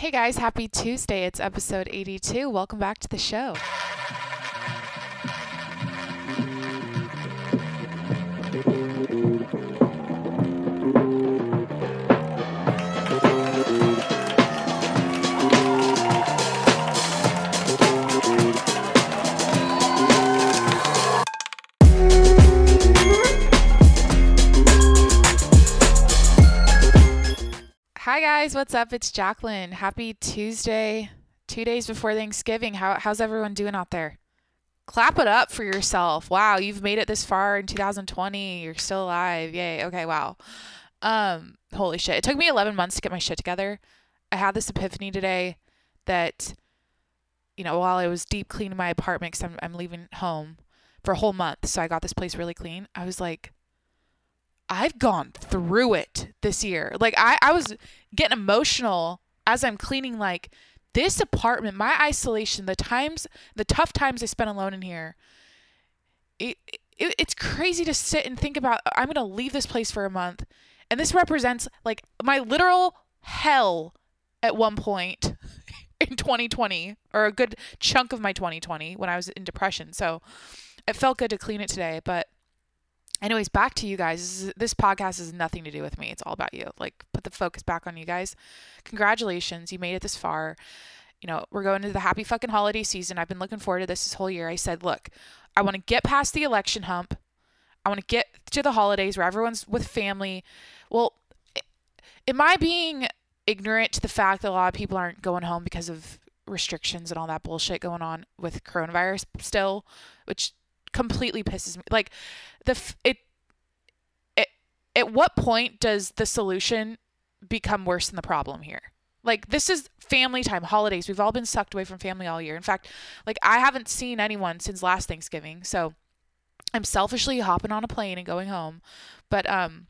Hey guys, happy Tuesday. It's episode 82. Welcome back to the show. Guys, what's up? It's Jacqueline. Happy Tuesday. Two days before Thanksgiving. How, how's everyone doing out there? Clap it up for yourself. Wow, you've made it this far in 2020. You're still alive. Yay. Okay, wow. Um, holy shit. It took me 11 months to get my shit together. I had this epiphany today that, you know, while I was deep cleaning my apartment because I'm, I'm leaving home for a whole month, so I got this place really clean. I was like, I've gone through it this year. Like I, I was getting emotional as I'm cleaning like this apartment, my isolation, the times, the tough times I spent alone in here. It, it it's crazy to sit and think about I'm going to leave this place for a month. And this represents like my literal hell at one point in 2020 or a good chunk of my 2020 when I was in depression. So it felt good to clean it today, but anyways back to you guys. This, is, this, podcast has nothing to do with me. It's all about you. Like put the focus back on you guys. Congratulations. You made it this far. You know we're going into the happy fucking holiday season. I've been looking forward to this this whole year. I said look i want to get past the election hump. I want to get to the holidays where everyone's with family. Well am i being ignorant to the fact that a lot of people aren't going home because of restrictions and all that bullshit going on with coronavirus still which completely pisses me like the it, it at what point does the solution become worse than the problem here? Like this is family time holidays. We've all been sucked away from family all year. In fact like i haven't seen anyone since last thanksgiving so i'm selfishly hopping on a plane and going home. But um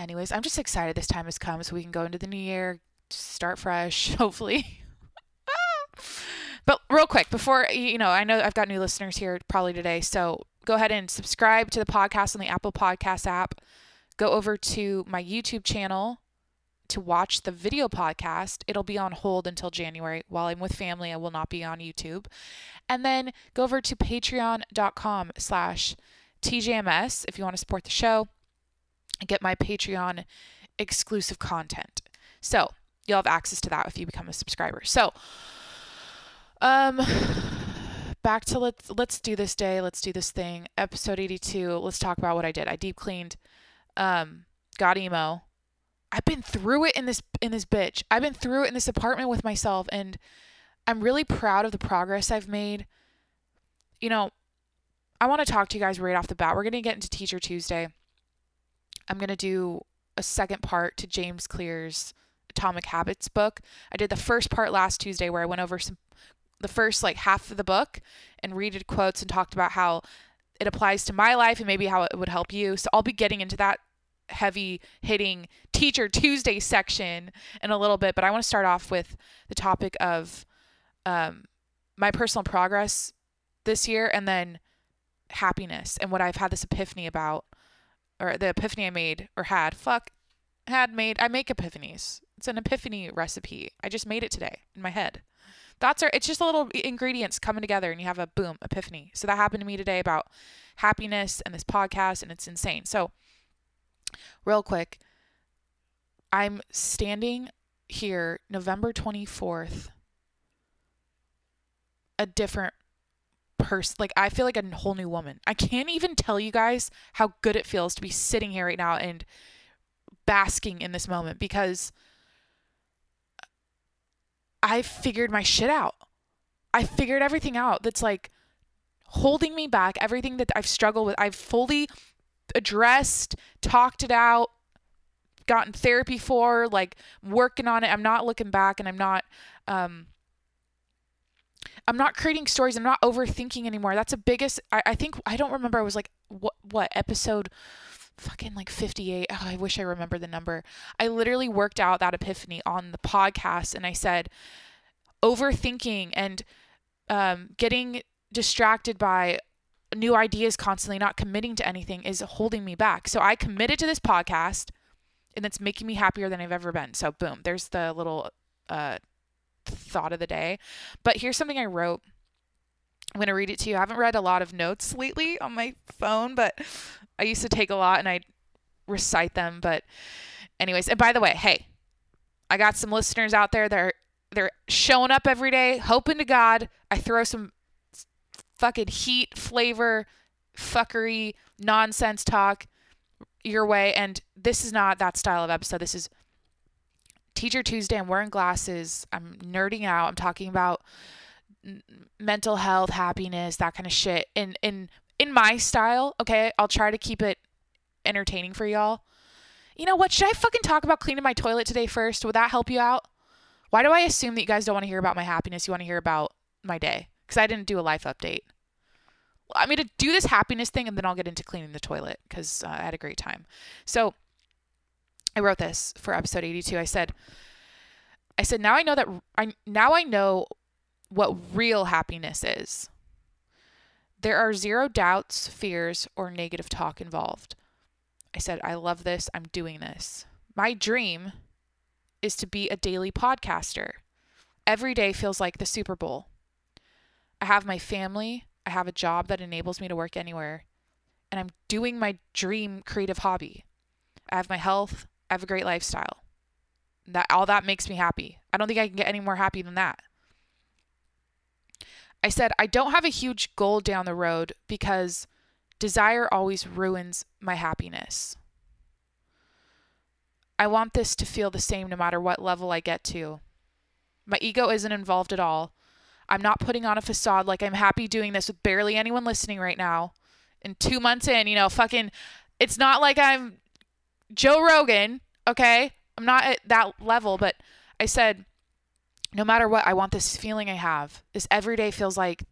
anyways i'm just excited this time has come so we can go into the new year start fresh hopefully but real quick, before you know, I know I've got new listeners here probably today, so go ahead and subscribe to the podcast on the Apple Podcast app. Go over to my YouTube channel to watch the video podcast. It'll be on hold until January. While I'm with family, I will not be on YouTube. And then go over to patreon.com slash TJMS if you want to support the show and get my Patreon exclusive content. So you'll have access to that if you become a subscriber. So um, back to let's let's do this day. Let's do this thing. Episode 82. Let's talk about what I did. I deep cleaned. Um, got emo. I've been through it in this in this bitch. I've been through it in this apartment with myself, and I'm really proud of the progress I've made. You know, I want to talk to you guys right off the bat. We're gonna get into Teacher Tuesday. I'm gonna do a second part to James Clear's Atomic Habits book. I did the first part last Tuesday where I went over some the first like half of the book and read quotes and talked about how it applies to my life and maybe how it would help you. So I'll be getting into that heavy hitting teacher Tuesday section in a little bit, but I want to start off with the topic of um, my personal progress this year and then happiness and what I've had this epiphany about or the epiphany I made or had fuck had made I make epiphanies. It's an epiphany recipe. I just made it today in my head that's our it's just a little ingredients coming together and you have a boom epiphany. So that happened to me today about happiness and this podcast and it's insane. So real quick i'm standing here november 24th a different person like i feel like a whole new woman. I can't even tell you guys how good it feels to be sitting here right now and basking in this moment because I figured my shit out. I figured everything out that's like holding me back, everything that I've struggled with. I've fully addressed, talked it out, gotten therapy for, like working on it. I'm not looking back and I'm not um I'm not creating stories. I'm not overthinking anymore. That's the biggest I, I think I don't remember I was like what what episode fucking like 58. Oh, I wish I remember the number. I literally worked out that epiphany on the podcast and I said overthinking and um, getting distracted by new ideas constantly, not committing to anything is holding me back. So I committed to this podcast and it's making me happier than I've ever been. So boom, there's the little uh, thought of the day. But here's something I wrote. I'm going to read it to you. I haven't read a lot of notes lately on my phone, but I used to take a lot and I recite them. But, anyways, and by the way, hey, I got some listeners out there that are they're showing up every day, hoping to God I throw some fucking heat, flavor, fuckery, nonsense talk your way. And this is not that style of episode. This is Teacher Tuesday. I'm wearing glasses. I'm nerding out. I'm talking about mental health, happiness, that kind of shit. In in in my style, okay, I'll try to keep it entertaining for y'all. You know what? Should I fucking talk about cleaning my toilet today first? Would that help you out? Why do I assume that you guys don't want to hear about my happiness? You want to hear about my day? Because I didn't do a life update. I'm going to do this happiness thing and then I'll get into cleaning the toilet because uh, I had a great time. So I wrote this for episode 82. I said, I said, now I know that I now I know what real happiness is. There are zero doubts, fears, or negative talk involved. I said, I love this. I'm doing this. My dream is to be a daily podcaster. Every day feels like the Super Bowl. I have my family, I have a job that enables me to work anywhere, and I'm doing my dream creative hobby. I have my health, I have a great lifestyle. That all that makes me happy. I don't think I can get any more happy than that. I said I don't have a huge goal down the road because desire always ruins my happiness. I want this to feel the same no matter what level I get to. My ego isn't involved at all. I'm not putting on a facade like I'm happy doing this with barely anyone listening right now. And two months in, you know, fucking, it's not like I'm Joe Rogan, okay? I'm not at that level, but I said, no matter what, I want this feeling I have. This every day feels like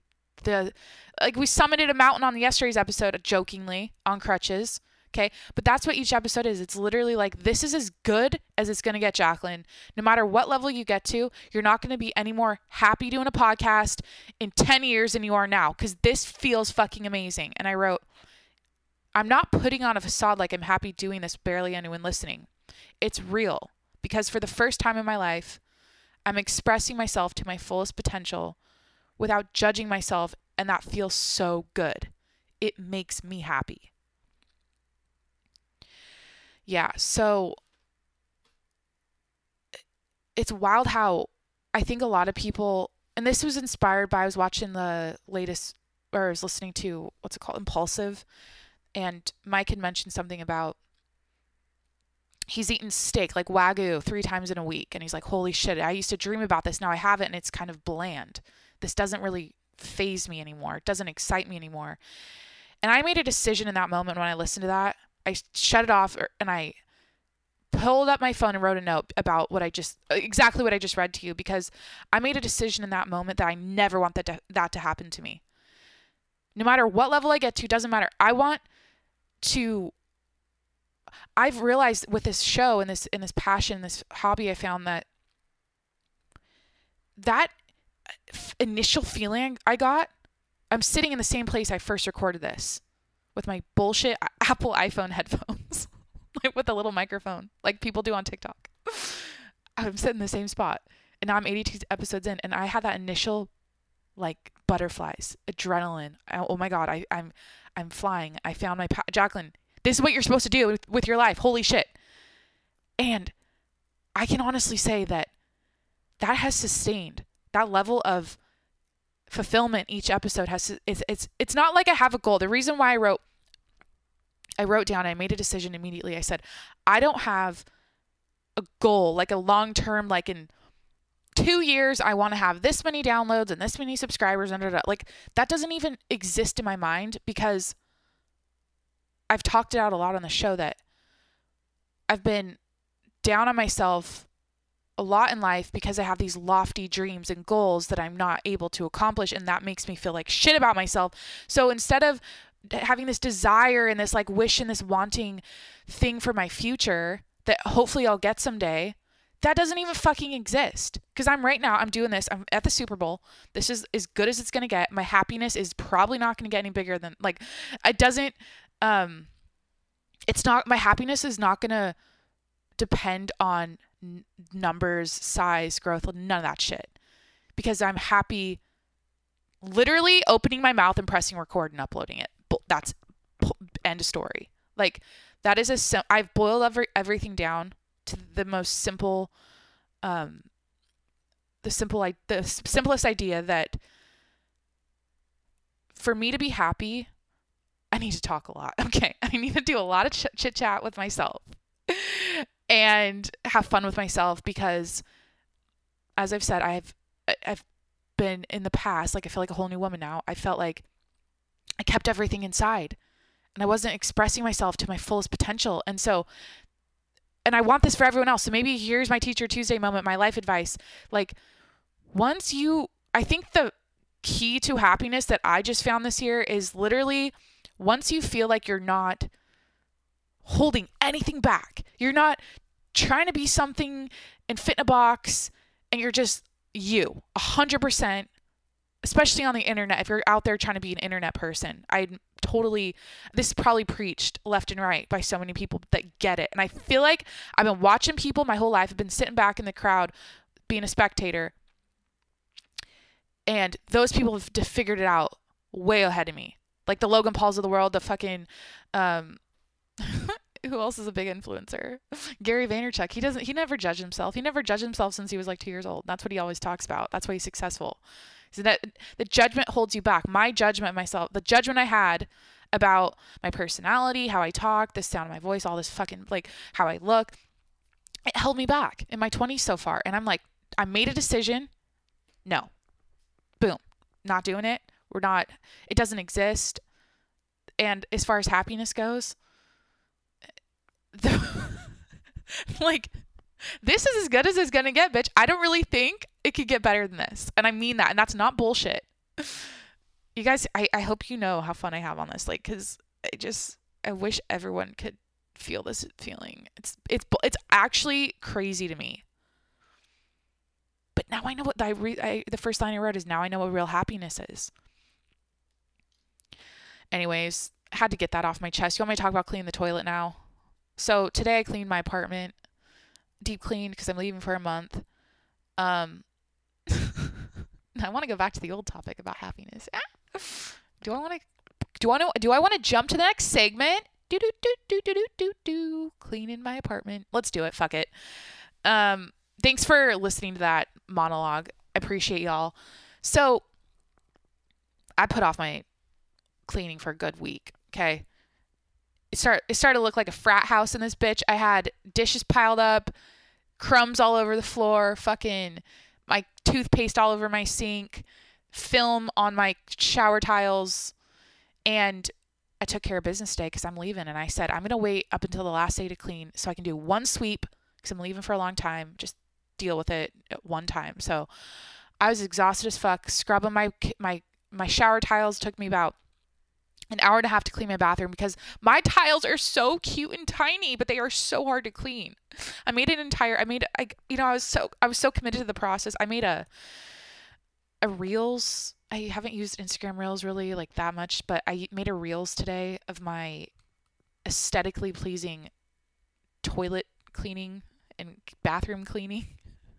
the, like we summited a mountain on yesterday's episode, jokingly, on crutches. Okay. But that's what each episode is. It's literally like, this is as good as it's going to get, Jacqueline. No matter what level you get to, you're not going to be any more happy doing a podcast in 10 years than you are now because this feels fucking amazing. And I wrote, I'm not putting on a facade like I'm happy doing this, barely anyone listening. It's real because for the first time in my life, I'm expressing myself to my fullest potential without judging myself, and that feels so good. It makes me happy yeah, so it's wild how I think a lot of people, and this was inspired by I was watching the latest, or I was listening to what's it called, Impulsive, and Mike had mentioned something about he's eaten steak like wagyu three times in a week, and he's like, "Holy shit! I used to dream about this. Now I have it, and it's kind of bland. This doesn't really faze me anymore. It doesn't excite me anymore." And I made a decision in that moment when I listened to that I shut it off er, and I pulled up my phone and wrote a note about what I just exactly what I just read to you because I made a decision in that moment that I never want that to, that to happen to me. No matter what level I get to, doesn't matter. I want to I've realized with this show and this in this passion, this hobby I found that that uh, initial feeling I got, I'm sitting in the same place I first recorded this with my bullshit Apple iPhone headphones, like with a little microphone, like people do on TikTok. I'm sitting in the same spot, and now I'm 82 episodes in, and I had that initial, like butterflies, adrenaline. I, oh my god, I, I'm, I'm flying. I found my pa- Jacqueline. This is what you're supposed to do with, with your life. Holy shit! And I can honestly say that that has sustained that level of fulfillment each episode has it's it's it's not like I have a goal. The reason why I wrote I wrote down, I made a decision immediately. I said, I don't have a goal, like a long term, like in two years, I want to have this many downloads and this many subscribers. And like that doesn't even exist in my mind because I've talked it out a lot on the show that I've been down on myself a lot in life because I have these lofty dreams and goals that I'm not able to accomplish. And that makes me feel like shit about myself. So instead of having this desire and this like wish and this wanting thing for my future that hopefully I'll get someday. That doesn't even fucking exist. Because I'm right now, I'm doing this. I'm at the Super Bowl. This is as good as it's going to get. My happiness is probably not going to get any bigger than, like, it doesn't, um, it's not, my happiness is not going to depend on n- numbers, size, growth, none of that shit. because I'm happy literally opening my mouth and pressing record and uploading it. That's end of story. Like that is a I've boiled every, everything down to the most simple um the simple the simplest idea that for me to be happy I need to talk a lot. Okay. I need to do a lot of ch- chit chat with myself and have fun with myself because as I've said, I've I've been in the past, like I feel like a whole new woman now. I felt like I kept everything inside and I wasn't expressing myself to my fullest potential. And so and I want this for everyone else. So maybe here's my teacher Tuesday moment, my life advice. Like once you I think the key to happiness that I just found this year is literally once you feel like you're not holding anything back, you're not trying to be something and fit in a box, and you're just you, 100%, especially on the internet. If you're out there trying to be an internet person, I totally, this is probably preached left and right by so many people that get it. And I feel like I've been watching people my whole life, I've been sitting back in the crowd, being a spectator. And those people have figured it out way ahead of me like the Logan Pauls of the world, the fucking um who else is a big influencer? Gary Vaynerchuk. He doesn't he never judged himself. He never judged himself since he was like 2 years old. That's what he always talks about. That's why he's successful. So that the judgment holds you back. My judgment myself, the judgment I had about my personality, how I talk, the sound of my voice, all this fucking like how I look, it held me back in my 20s so far. And I'm like, I made a decision. No. Boom. Not doing it. We're not, it doesn't exist. And as far as happiness goes, the, like, this is as good as it's gonna get, bitch. I don't really think it could get better than this. And I mean that. And that's not bullshit. You guys, I, I hope you know how fun I have on this. Like, cause I just, I wish everyone could feel this feeling. It's, it's, it's actually crazy to me. But now I know what I, re- I the first line I wrote is now I know what real happiness is. Anyways, had to get that off my chest. You want me to talk about cleaning the toilet now? So today I cleaned my apartment, deep cleaned because I'm leaving for a month. Um, I want to go back to the old topic about happiness. Ah. Do I want to? Do I want to? Do I want to jump to the next segment? Do do do do do do do do. Cleaning my apartment. Let's do it. Fuck it. Um, thanks for listening to that monologue. I appreciate y'all. So I put off my cleaning for a good week. Okay. It start it started to look like a frat house in this bitch. I had dishes piled up, crumbs all over the floor, fucking my toothpaste all over my sink, film on my shower tiles, and I took care of business day because I'm leaving. And I said I'm gonna wait up until the last day to clean so I can do one sweep because I'm leaving for a long time. Just deal with it at one time. So I was exhausted as fuck. Scrubbing my my my shower tiles took me about an hour and a half to clean my bathroom because my tiles are so cute and tiny, but they are so hard to clean. I made an entire I made I you know, I was so I was so committed to the process. I made a a reels. I haven't used Instagram reels really like that much, but I made a reels today of my aesthetically pleasing toilet cleaning and bathroom cleaning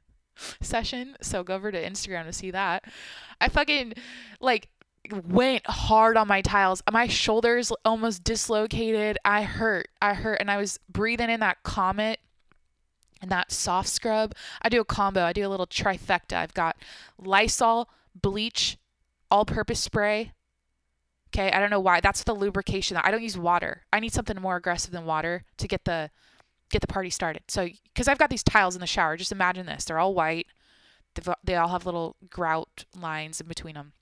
session. So go over to Instagram to see that. I fucking like went hard on my tiles. My shoulders almost dislocated. I hurt. I hurt. And I was breathing in that Comet and that soft scrub. I do a combo. I do a little trifecta. I've got Lysol, bleach, all purpose spray. Okay. I don't know why. That's the lubrication. I don't use water. I need something more aggressive than water to get the get the party started. So, because I've got these tiles in the shower, just imagine this. They're all white. They've, they all have little grout lines in between them.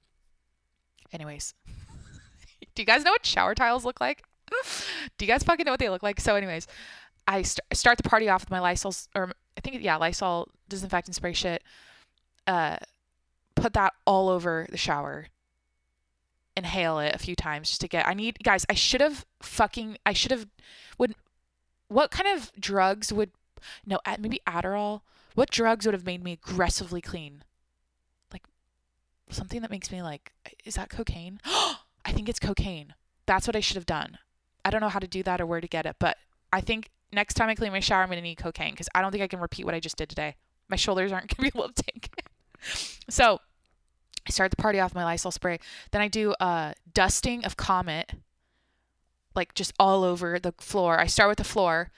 Anyways, do you guys know what shower tiles look like? do you guys fucking know what they look like? So, anyways, I st- start the party off with my Lysol, or I think, yeah, Lysol disinfectant spray shit. Uh, put that all over the shower. Inhale it a few times just to get. I need, guys, I should have fucking, I should have, would, what kind of drugs would, no, maybe Adderall? What drugs would have made me aggressively clean? Something that makes me like, is that cocaine? I think it's cocaine. That's what I should have done. I don't know how to do that or where to get it, but I think next time I clean my shower, I'm going to need cocaine because I don't think I can repeat what I just did today. My shoulders aren't going to be able to take it. So I start the party off my Lysol spray. Then I do a dusting of Comet, like just all over the floor. I start with the floor,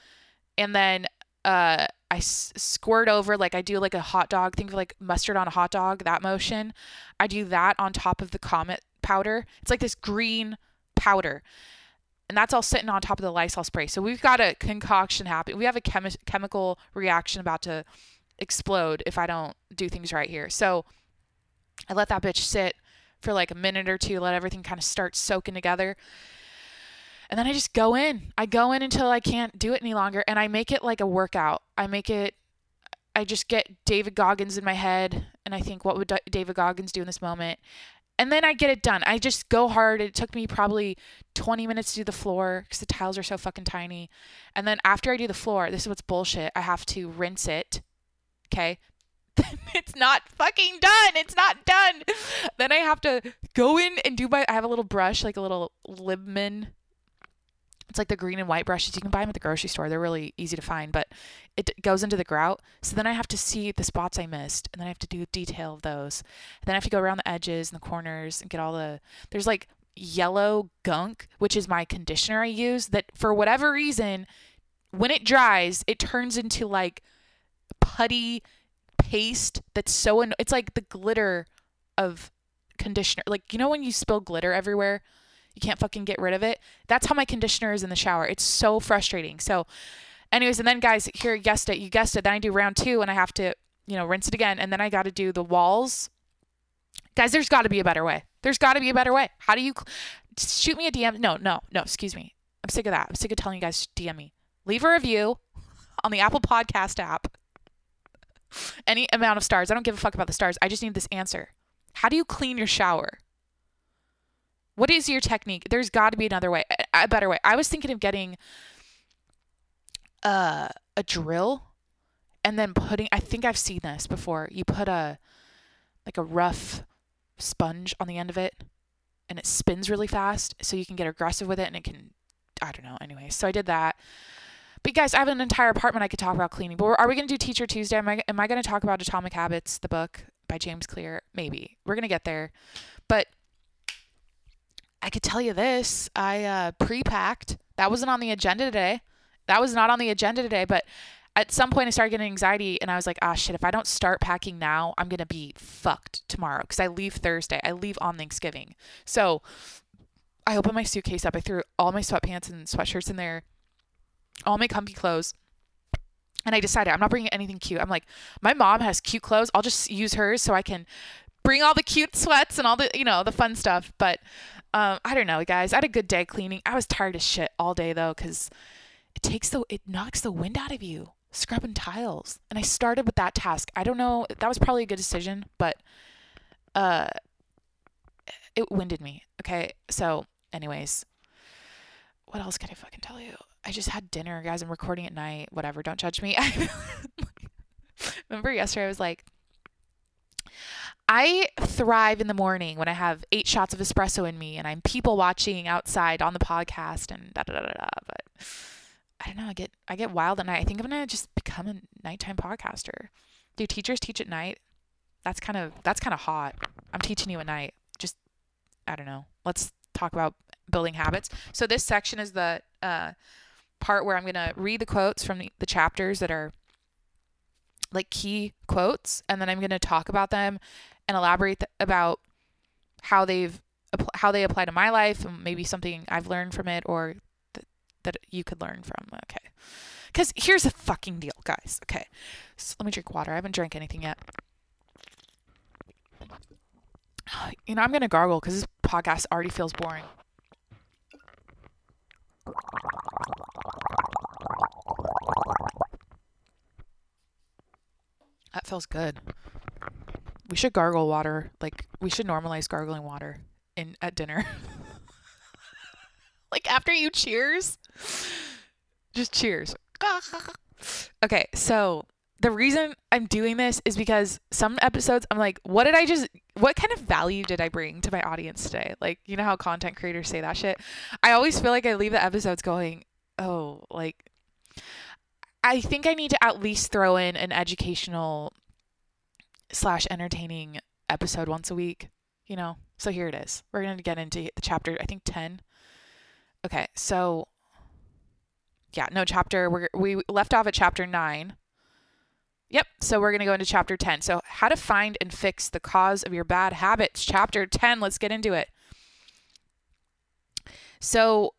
and then uh, I s- squirt over like I do like a hot dog. Think of like mustard on a hot dog. That motion. I do that on top of the Comet powder. It's like this green powder. And that's all sitting on top of the Lysol spray. So we've got a concoction happening. We have a chemi- chemical reaction about to explode if I don't do things right here. So I let that bitch sit for like a minute or two, let everything kind of start soaking together. And then I just go in. I go in until I can't do it any longer. And I make it like a workout. I make it, I just get David Goggins in my head. And I think, what would David Goggins do in this moment? And then I get it done. I just go hard. It took me probably 20 minutes to do the floor because the tiles are so fucking tiny. And then after I do the floor, this is what's bullshit. I have to rinse it. Okay. it's not fucking done. It's not done. Then I have to go in and do my. I have a little brush, like a little Libman it's like the green and white brushes. You can buy them at the grocery store. They're really easy to find, but it goes into the grout. So then I have to see the spots I missed, and then I have to do detail of those. And then I have to go around the edges and the corners and get all the. There's like yellow gunk, which is my conditioner I use. That for whatever reason, when it dries, it turns into like putty paste. That's so. Anno- it's like the glitter of conditioner. Like you know when you spill glitter everywhere you can't fucking get rid of it. That's how my conditioner is in the shower. It's so frustrating. So, anyways, and then guys, here you guessed it. You guessed it. Then I do round two, and I have to, you know, rinse it again, and then I got to do the walls. Guys, there's got to be a better way. There's got to be a better way. How do you shoot me a DM? No, no, no. Excuse me. I'm sick of that. I'm sick of telling you guys DM me. Leave a review on the Apple Podcast app. Any amount of stars. I don't give a fuck about the stars. I just need this answer. How do you clean your shower? What is your technique? There's got to be another way, a better way. I was thinking of getting uh, a drill and then putting I think I've seen this before. You put a like a rough sponge on the end of it and it spins really fast so you can get aggressive with it and it can I don't know. Anyway, so I did that. But guys, I have an entire apartment I could talk about cleaning. But are we going to do Teacher Tuesday? Am I am I going to talk about Atomic Habits, the book by James Clear? Maybe. We're going to get there. But I could tell you this. I uh, pre-packed. That wasn't on the agenda today. That was not on the agenda today. But at some point, I started getting anxiety, and I was like, "Ah, shit! If I don't start packing now, I'm gonna be fucked tomorrow because I leave Thursday. I leave on Thanksgiving. So I opened my suitcase up. I threw all my sweatpants and sweatshirts in there, all my comfy clothes." And I decided I'm not bringing anything cute. I'm like, my mom has cute clothes. I'll just use hers so I can bring all the cute sweats and all the, you know, the fun stuff. But um, I don't know, guys. I had a good day cleaning. I was tired as shit all day though, because it takes the it knocks the wind out of you scrubbing tiles. And I started with that task. I don't know. That was probably a good decision, but uh, it winded me. Okay, so anyways, what else can I fucking tell you? I just had dinner, guys. I'm recording at night. Whatever. Don't judge me. Remember yesterday? I was like I thrive in the morning when I have eight shots of espresso in me and I'm people watching outside on the podcast and da da da da. da. But I don't know. I get I get wild at night. I think I'm gonna just become a nighttime podcaster. Do teachers teach at night? That's kind of that's kind of hot. I'm teaching you at night. Just I don't know. Let's talk about building habits. So this section is the uh, part where I'm gonna read the quotes from the, the chapters that are like key quotes, and then I'm gonna talk about them and elaborate th- about how they've how they apply to my life and maybe something I've learned from it or th- that you could learn from. Okay. Cuz here's a fucking deal, guys. Okay. So let me drink water. I haven't drank anything yet. You know, I'm going to gargle cuz this podcast already feels boring. That feels good. We should gargle water. Like we should normalize gargling water in at dinner. like after you cheers. Just cheers. okay, so the reason I'm doing this is because some episodes I'm like, what did I just what kind of value did I bring to my audience today? Like, you know how content creators say that shit? I always feel like I leave the episodes going, "Oh, like I think I need to at least throw in an educational slash entertaining episode once a week. you know. So here it is. We're going to get into the chapter, I think 10. Okay, so yeah, no chapter. We're, we left off at chapter 9. Yep, so we're going to go into chapter 10. So, how to find and fix the cause of your bad habits. Chapter 10, let's get into it. So,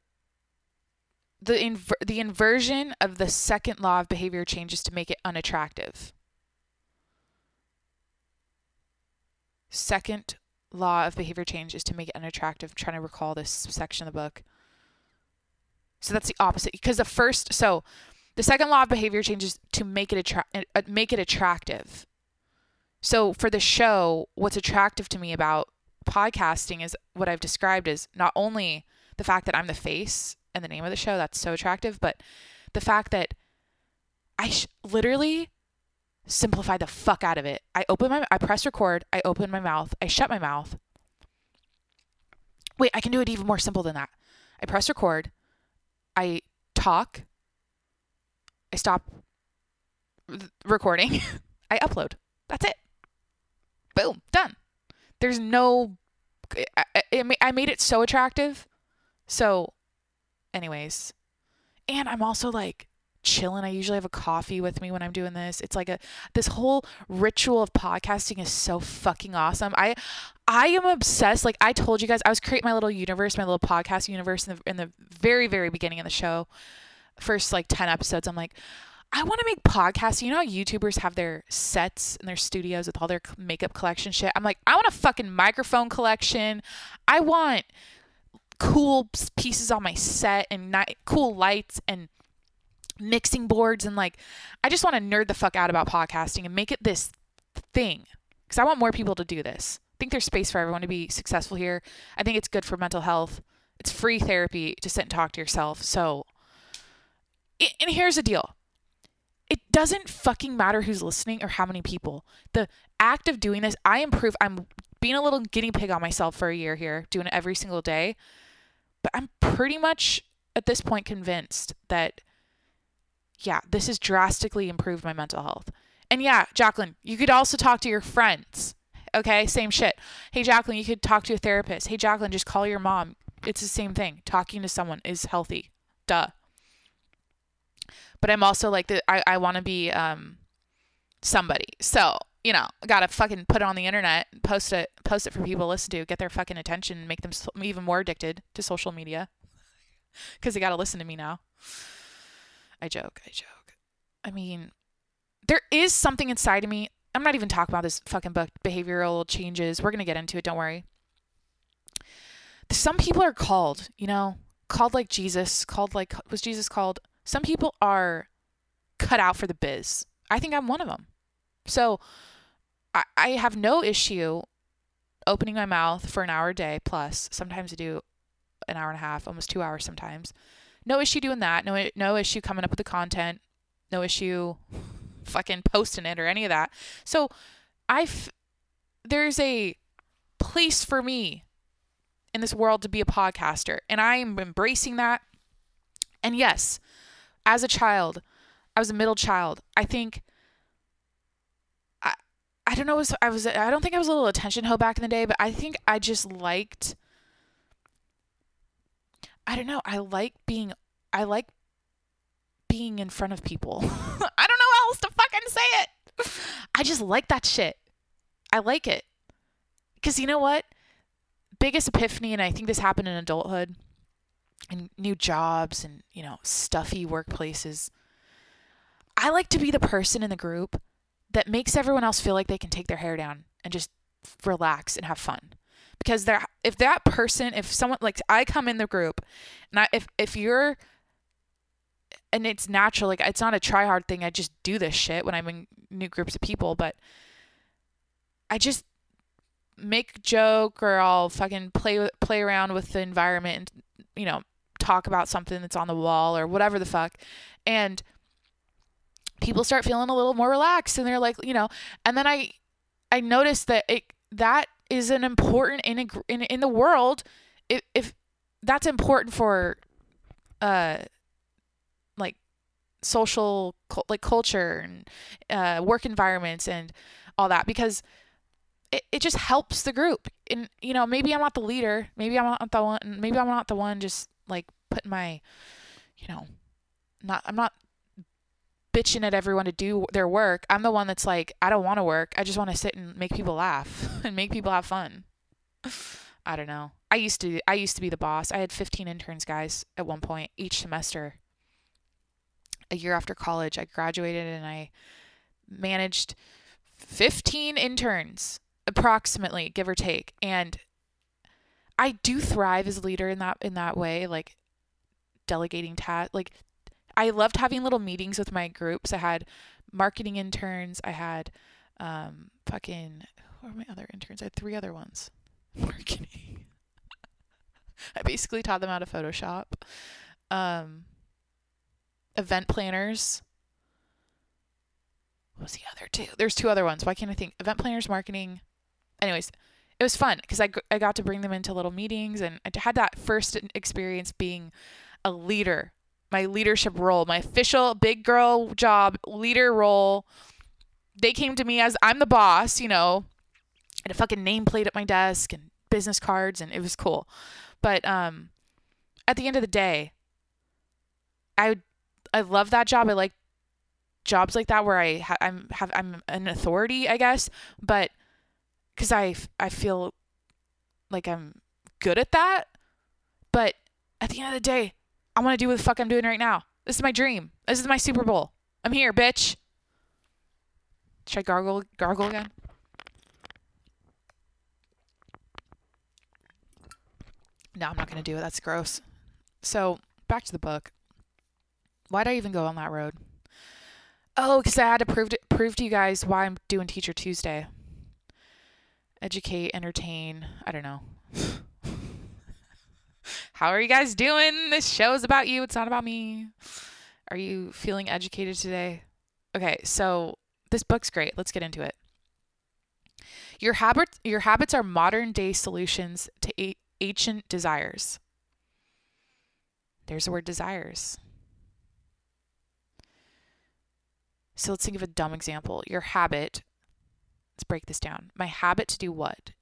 the inver- the inversion of the second law of behavior changes to make it unattractive. Second law of behavior change is to make it unattractive. I'm trying to recall this section of the book. So that's the opposite because the first so the second law of behavior change is to make it attra- uh, make it attractive. So for the show, what's attractive to me about podcasting is what I've described as not only the fact that I'm the face and the name of the show, that's so attractive, but the fact that I sh- literally simplify the fuck out of it. I open my I press record, I open my mouth, I shut my mouth. Wait, I can do it even more simple than that. I press record, I talk, I stop recording, I upload. That's it. Boom, done. There's no I, I, I made it so attractive. So anyways, and I'm also like chilling. I usually have a coffee with me when I'm doing this. It's like a this whole ritual of podcasting is so fucking awesome. I I am obsessed. Like I told you guys, I was creating my little universe, my little podcast universe in the in the very very beginning of the show. First like 10 episodes, I'm like I want to make podcasts. You know how YouTubers have their sets and their studios with all their makeup collection shit? I'm like, I want a fucking microphone collection. I want cool pieces on my set and cool lights and mixing boards and like I just want to nerd the fuck out about podcasting and make it this thing because I want more people to do this. I think there's space for everyone to be successful here. I think it's good for mental health. It's free therapy to sit and talk to yourself. So, and here's the deal. It doesn't fucking matter who's listening or how many people. The act of doing this, I improve. I'm being a little guinea pig on myself for a year here, doing it every single day. But I'm pretty much at this point convinced that yeah, this has drastically improved my mental health. And yeah, Jacqueline, you could also talk to your friends. Okay, same shit. Hey, Jacqueline, you could talk to a therapist. Hey, Jacqueline, just call your mom. It's the same thing. Talking to someone is healthy. Duh. But I'm also like the I, I want to be um somebody. So, you know, gotta fucking put it on the internet, post it, post it for people to listen to, get their fucking attention, make them even more addicted to social media, because they gotta listen to me now. I joke. I joke. I mean, there is something inside of me. I'm not even talking about this fucking book, behavioral changes. We're to get into it. Don't worry. Some people are called, you know, called like Jesus, called like, was Jesus called? Some people are cut out for the biz. I think I'm one of them. So I, I have no issue opening my mouth for an hour a day plus. Sometimes I do an hour and a half, almost two hours sometimes no issue doing that. No, no issue coming up with the content. No issue fucking posting it or any of that. So I've, there's a place for me in this world to be a podcaster. And I'm embracing that. And yes, as a child, I was a middle child. I think I I don't know I was I don't think I was a little attention ho back in the day, but I think I just liked I don't know. I like being I like being in front of people. I don't know how else to fucking say it. I just like that shit. I like it. Cuz you know what? Biggest epiphany and I think this happened in adulthood and new jobs and, you know, stuffy workplaces. I like to be the person in the group that makes everyone else feel like they can take their hair down and just relax and have fun. Because there if that person if someone like I come in the group and I, if if you're and it's natural like it's not a try hard thing I just do this shit when I'm in new groups of people but I just make joke or I'll fucking play play around with the environment and you know talk about something that's on the wall or whatever the fuck. And people start feeling a little more relaxed and they're like you know and then I I noticed that it that is an important in in in the world if, if that's important for uh like social like culture and uh, work environments and all that because it, it just helps the group and you know, maybe I'm not the leader. Maybe I'm not the one. Maybe I'm not the one just like putting my, you know, not. I'm not bitching at everyone to do their work. I'm the one that's like, I don't want to work. I just want to sit and make people laugh and make people have fun. I don't know. I used to I used to be the boss. I had 15 interns guys at one point each semester. A year after college, I graduated and I managed 15 interns approximately, give or take. And I do thrive as a leader in that in that way, like delegating tasks. Like I loved having little meetings with my groups. I had marketing interns. I had um, fucking who are my other interns? I had three other ones. Marketing. I basically taught them how to Photoshop. Um, event planners. What was the other two? There's two other ones. Why can't I think? Event planners, marketing. Anyways, it was fun because I, I got to bring them into little meetings and I had that first experience being a leader my leadership role, my official big girl job, leader role. They came to me as I'm the boss, you know, and a fucking nameplate at my desk and business cards, and it was cool. But um, at the end of the day, I I love that job. I like jobs like that where I ha- I'm have I'm an authority, I guess, but because I I feel like I'm good at that. But at the end of the day, I want to do what the fuck I'm doing right now. This is my dream. This is my Super Bowl. I'm here, bitch. Should I gargle gargle again? No, I'm not gonna do it. That's gross. So back to the book. Why'd I even go on that road? Oh, because I had to prove to, prove to you guys why I'm doing Teacher Tuesday. Educate, entertain. I don't know. How are you guys doing? This show is about you. It's not about me. Are you feeling educated today? Okay, so this book's great. Let's get into it. Your habits your habits are modern day solutions to a- ancient desires. There's the word desires. So let's think of a dumb example. Your habit, let's break this down. My habit to do what?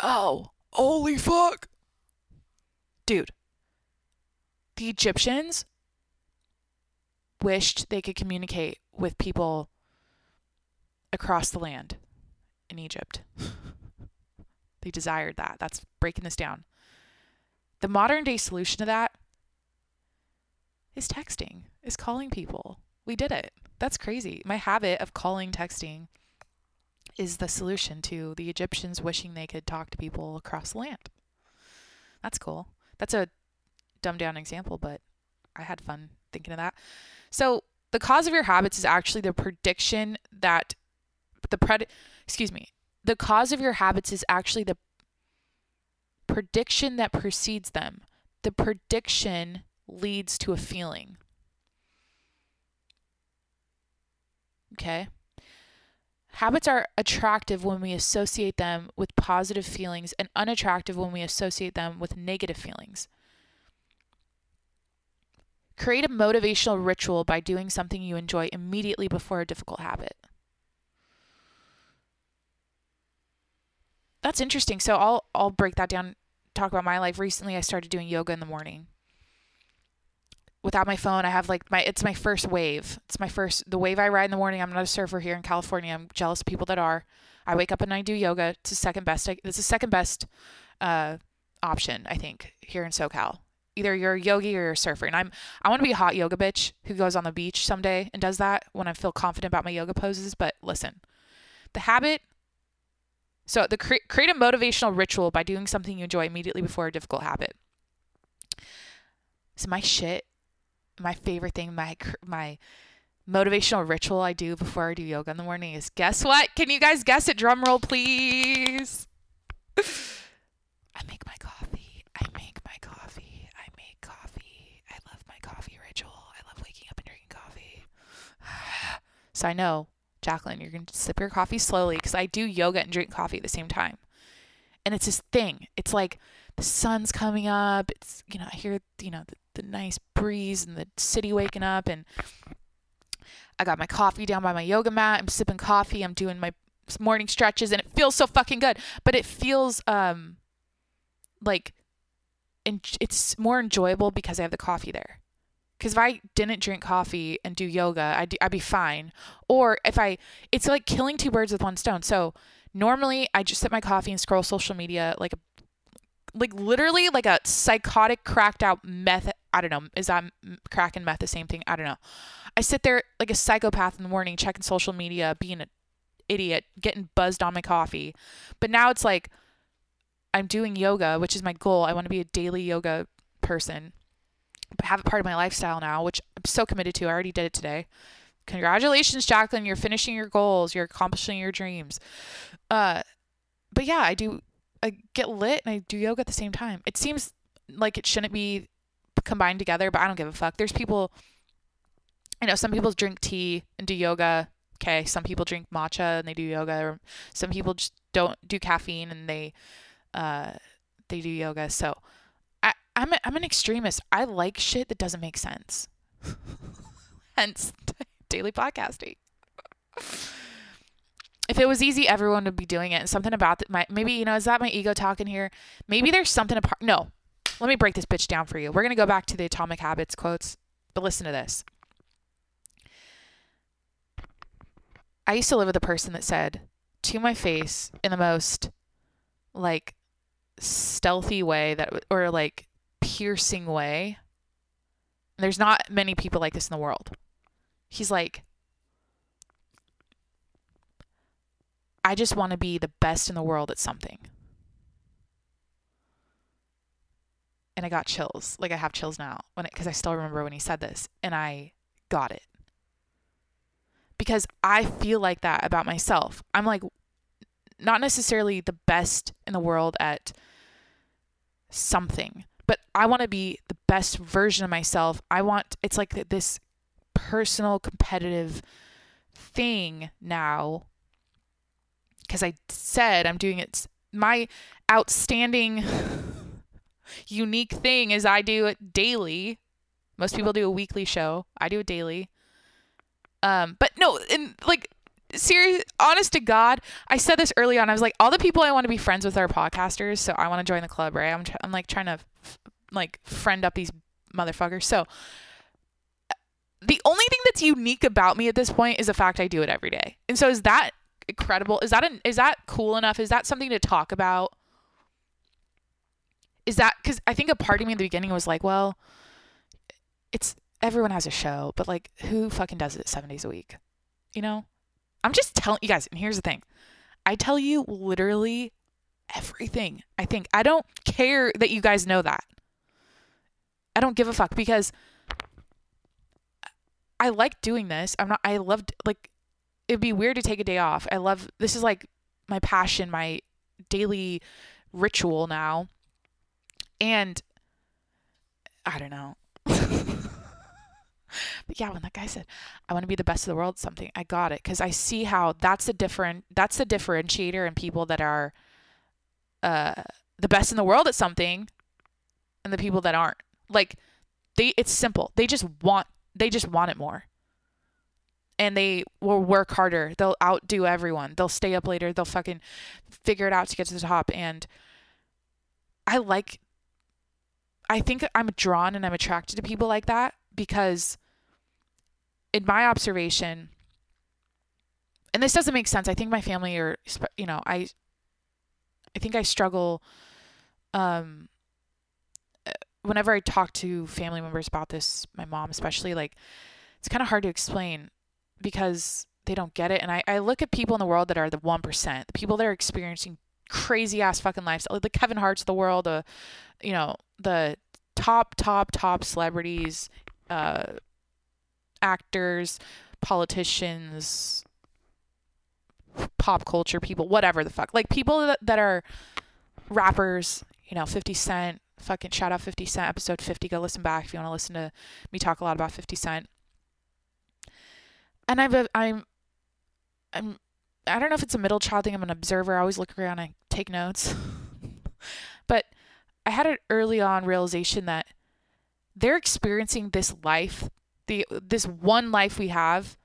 Oh, Holy fuck. Dude, the Egyptians wished they could communicate with people across the land in Egypt. they desired that. That's breaking this down. The modern day solution to that is texting, is calling people. We did it. That's crazy. My habit of calling, texting, is the solution to the Egyptians wishing they could talk to people across the land. That's cool. That's a dumbed down example, but I had fun thinking of that. So, the cause of your habits is actually the prediction that the pred excuse me. The cause of your habits is actually the prediction that precedes them. The prediction leads to a feeling. Okay? Habits are attractive when we associate them with positive feelings and unattractive when we associate them with negative feelings. Create a motivational ritual by doing something you enjoy immediately before a difficult habit. That's interesting. So I'll I'll break that down talk about my life. Recently I started doing yoga in the morning without my phone. I have like my it's my first wave. It's my first the wave I ride in the morning. I'm not a surfer here in California. I'm jealous of people that are. I wake up and I do yoga. It's the second best. It's the second best uh, option I think here in SoCal. Either you're a yogi or you're a surfer, and I'm I want to be a hot yoga bitch who goes on the beach someday and does that when I feel confident about my yoga poses. But listen, the habit. So the cre- create a motivational ritual by doing something you enjoy immediately before a difficult habit. So my shit my favorite thing, my my motivational ritual I do before I do yoga in the morning is guess what? Can you guys guess it? Drum roll, please. I make my coffee. I make my coffee. I make coffee. I love my coffee ritual. I love waking up and drinking coffee. so I know, Jacqueline, you're going to sip your coffee slowly because I do yoga and drink coffee at the same time. And it's this thing. It's like the sun's coming up. It's, you know, I hear, you know, the, the nice breeze and the city waking up and I got my coffee down by my yoga mat. I'm sipping coffee. I'm doing my morning stretches and it feels so fucking good. But it feels um like en- it's more enjoyable because I have the coffee there. Because if I didn't drink coffee and do yoga, I'd, I'd be fine. Or if I, it's like killing two birds with one stone. So normally I just sip my coffee and scroll social media like a, like literally like a psychotic cracked out meth. I don't know. Is that crack and meth the same thing? I don't know. I sit there like a psychopath in the morning, checking social media, being an idiot, getting buzzed on my coffee. But now it's like I'm doing yoga, which is my goal. I want to be a daily yoga person have it part of my lifestyle now, which I'm so committed to. I already did it today. Congratulations, Jacqueline. You're finishing your goals. You're accomplishing your dreams. Uh, but yeah, I do. I get lit and I do yoga at the same time. It seems like it shouldn't be combined together, but I don't give a fuck. There's people. I know some people drink tea and do yoga. Okay, some people drink matcha and they do yoga. Or some people just don't do caffeine and they, uh, they do yoga. So I'm a, I'm an extremist. I like shit that doesn't make sense. Hence daily podcasting. If it was easy, everyone would be doing it. And something about that, my maybe you know, is that my ego talking here? Maybe there's something apart. No, let me break this bitch down for you. We're gonna go back to the Atomic Habits quotes, but listen to this. I used to live with a person that said to my face in the most like stealthy way that or like piercing way. There's not many people like this in the world. He's like, I just want to be the best in the world at something. And I got chills. Like I have chills now when because I still remember when he said this and I got it. Because I feel like that about myself. I'm like not necessarily the best in the world at something, but I want to be the best version of myself. I want it's like this personal competitive thing now because I said I'm doing it my outstanding unique thing is I do it daily. Most people do a weekly show. I do it daily. Um, but no, and like serious honest to god i said this early on i was like all the people i want to be friends with are podcasters so i want to join the club right i'm, I'm like trying to like friend up these motherfuckers. So the only thing that's unique about me at this point is the fact I do it every day. And so is that incredible? Is that an, is that cool enough? Is that something to talk about? Is that cuz I think a part of me in the beginning was like, well, it's everyone has a show, but like who fucking does it 7 days a week? You know? I'm just telling you guys, and here's the thing. I tell you literally everything. I think I don't care that you guys know that. I don't give a fuck because I like doing this. I'm not I loved like it'd be weird to take a day off. I love this is like my passion, my daily ritual now. And I don't know. but yeah, when that guy said, "I want to be the best of the world," something I got it because I see how that's the different that's the differentiator in people that are uh, the best in the world at something, and the people that aren't. Like they it's simple. They just want they just want it more. And they will work harder. They'll outdo everyone. They'll stay up later. They'll fucking figure it out to get to the top. And I like I think I'm drawn and I'm attracted to people like that because in my observation and this doesn't make sense. I think my family are you know, I I think I struggle um whenever I talk to family members about this, my mom especially, like it's kind of hard to explain because they don't get it. And I, I look at people in the world that are the 1%, the people that are experiencing crazy ass fucking lives, like the Kevin Hart's of the world, uh, you know, the top, top, top celebrities, uh, actors, politicians, pop culture people, whatever the fuck. Like people that, that are rappers, you know, 50 Cent, fucking shout out 50 Cent, episode 50. Go listen back if you want to listen to me talk a lot about 50 Cent. And I've, uh, I'm, I'm, I don't know if it's a middle child thing. I'm an observer. I always look around and take notes. but I had an early on realization that they're experiencing this life, the this one life we have,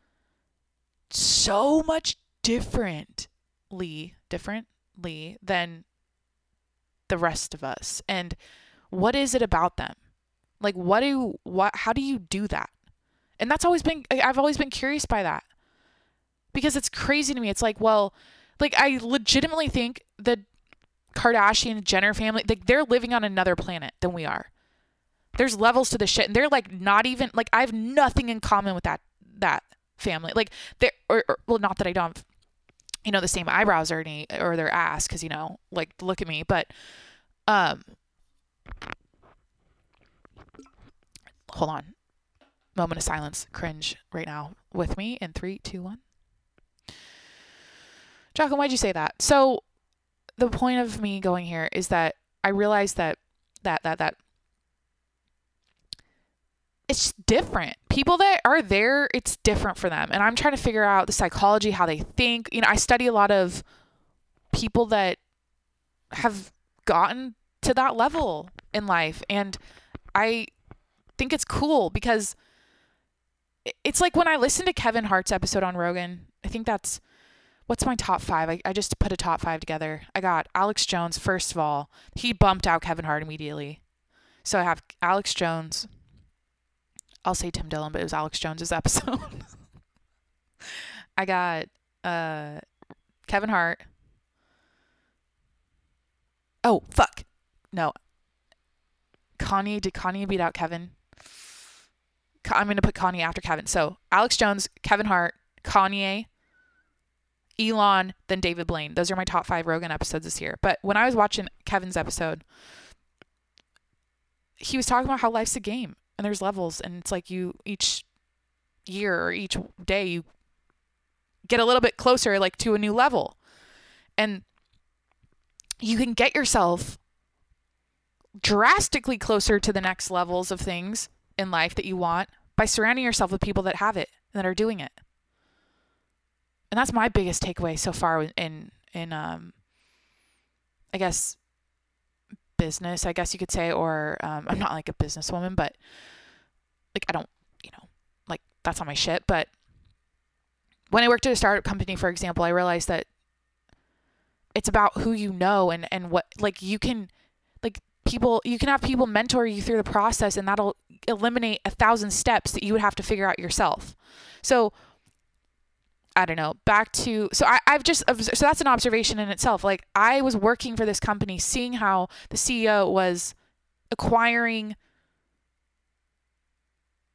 so much differently, differently than the rest of us. And what is it about them? Like what do what how do you do that? And that's always been I've always been curious by that. Because it's crazy to me. It's like, well, like I legitimately think the Kardashian Jenner family, like they're living on another planet than we are. There's levels to the shit, and they're like not even like I have nothing in common with that that family. Like they or, or well, not that I don't, you know, the same eyebrows or any or their ass, because you know, like look at me, but um, hold on, moment of silence, cringe right now with me in three, two, one. Jacqueline, why'd you say that? So the point of me going here is that I realized that that that that it's different. People that are there, it's different for them. And I'm trying to figure out the psychology, how they think. You know, I study a lot of people that have gotten to that level in life. And I think it's cool because it's like when I listen to Kevin Hart's episode on Rogan, I think that's what's my top five? I, I just put a top five together. I got Alex Jones, first of all. He bumped out Kevin Hart immediately. So I have Alex Jones. I'll say Tim Dillon, but it was Alex Jones's episode. I got uh, Kevin Hart. Oh, fuck. No. Kanye, did Kanye beat out Kevin? I'm going to put Kanye after Kevin. So Alex Jones, Kevin Hart, Kanye, Elon, then David Blaine. Those are my top five Rogan episodes this year. But when I was watching Kevin's episode, he was talking about how life's a game and there's levels, and it's like you each year or each day you get a little bit closer, like to a new level, and you can get yourself drastically closer to the next levels of things in life that you want by surrounding yourself with people that have it and that are doing it and that's my biggest takeaway so far in in um I guess business, I guess you could say, or um, I'm not like a businesswoman, but like I don't, you know, like that's on my shit. But when I worked at a startup company, for example, I realized that it's about who you know and and what like you can people you can have people mentor you through the process and that'll eliminate a thousand steps that you would have to figure out yourself. So I don't know, back to so I, I've just so that's an observation in itself. Like I was working for this company, seeing how the CEO was acquiring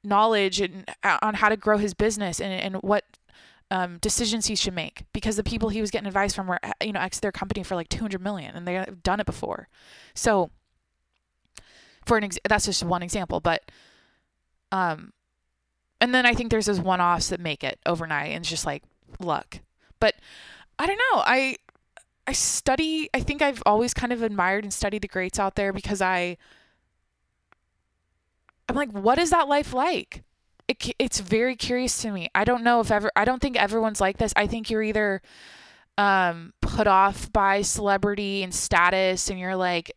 knowledge and uh, on how to grow his business and, and what um, decisions he should make because the people he was getting advice from were you know ex their company for like 200 million and they've done it before so for an ex- that's just one example but um and then i think there's those one-offs that make it overnight and it's just like luck. But I don't know. I I study. I think I've always kind of admired and studied the greats out there because I I'm like, what is that life like? It, it's very curious to me. I don't know if ever. I don't think everyone's like this. I think you're either um, put off by celebrity and status, and you're like,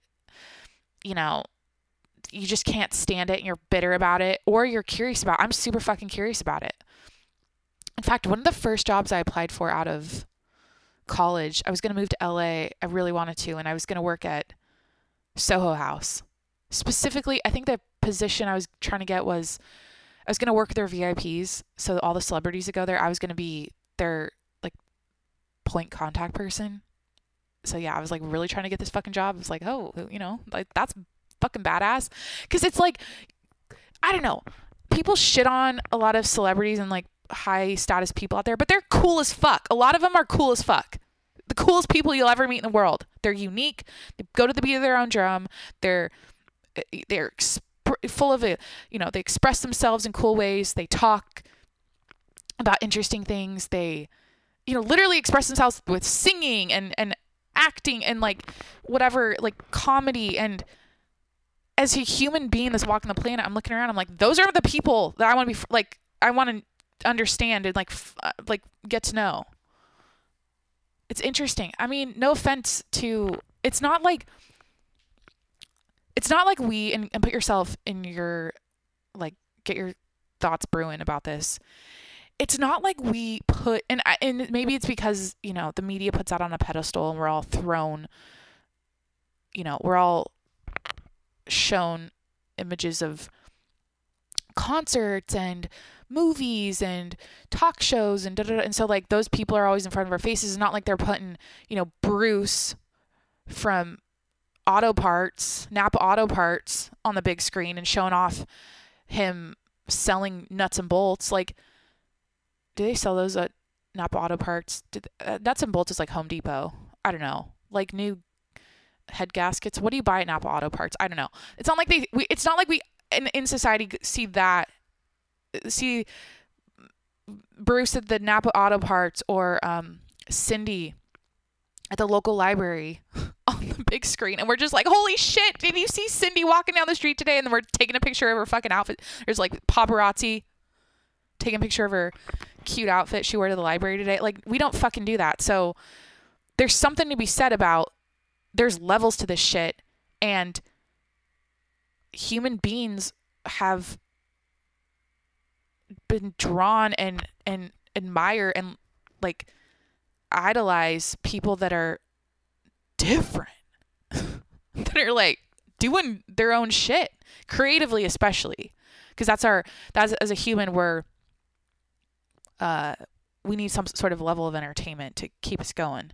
you know, you just can't stand it, and you're bitter about it, or you're curious about. It. I'm super fucking curious about it. In fact, one of the first jobs I applied for out of college, I was going to move to LA. I really wanted to, and I was going to work at Soho House. Specifically, I think the position I was trying to get was I was going to work their VIPs. So all the celebrities that go there, I was going to be their like point contact person. So yeah, I was like really trying to get this fucking job. I was like, oh, you know, like that's fucking badass. Cause it's like, I don't know. People shit on a lot of celebrities and like high status people out there, but they're cool as fuck. A lot of them are cool as fuck. The coolest people you'll ever meet in the world. They're unique. They go to the beat of their own drum. They're eh, they're exp- full of it. You know, they express themselves in cool ways. They talk about interesting things. They, you know, literally express themselves with singing and and acting and like whatever, like comedy and as a human being that's walking the planet, I'm looking around. I'm like, those are the people that I want to be like. I want to understand and like f- uh, like get to know. It's interesting. I mean, no offense to it's not like it's not like we and, and put yourself in your like get your thoughts brewing about this. it's not like we put and and maybe it's because you know the media puts out on a pedestal and we're all thrown you know we're all shown images of concerts and movies and talk shows and da, da, and so like those people are always in front of our faces it's not like they're putting you know Bruce from auto parts Napa auto parts on the big screen and showing off him selling nuts and bolts like do they sell those at Napa Auto Parts? Did, uh, nuts and bolts is like Home Depot. I don't know. Like new head gaskets. What do you buy at Napa Auto Parts? I don't know. It's not like they. We, it's not like we in in society see that see Bruce at the Napa Auto Parts or um, Cindy at the local library on the big screen and we're just like holy shit did you see cindy walking down the street today and then we're taking a picture of her fucking outfit there's like paparazzi taking a picture of her cute outfit she wore to the library today like we don't fucking do that so there's something to be said about there's levels to this shit and human beings have been drawn and and admire and like idolize people that are different that are like doing their own shit creatively especially because that's our that's as a human we're uh we need some sort of level of entertainment to keep us going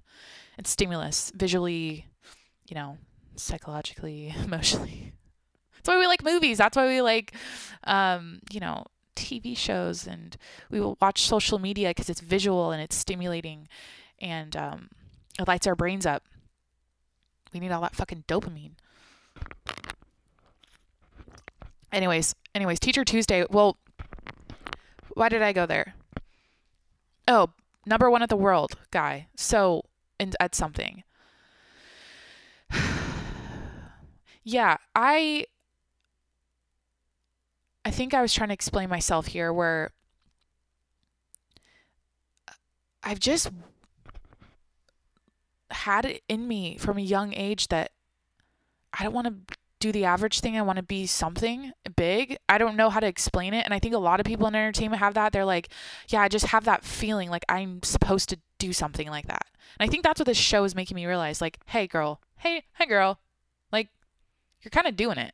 and stimulus visually you know psychologically emotionally that's why we like movies that's why we like um you know TV shows and we will watch social media because it's visual and it's stimulating and um, it lights our brains up. We need all that fucking dopamine. Anyways, anyways, Teacher Tuesday. Well, why did I go there? Oh, number one at the world guy. So, in, at something. Yeah, I I think I was trying to explain myself here where I've just had it in me from a young age that I don't want to do the average thing. I want to be something big. I don't know how to explain it. And I think a lot of people in entertainment have that. They're like, yeah, I just have that feeling like I'm supposed to do something like that. And I think that's what this show is making me realize like, hey, girl, hey, hey, girl, you're kind of doing it.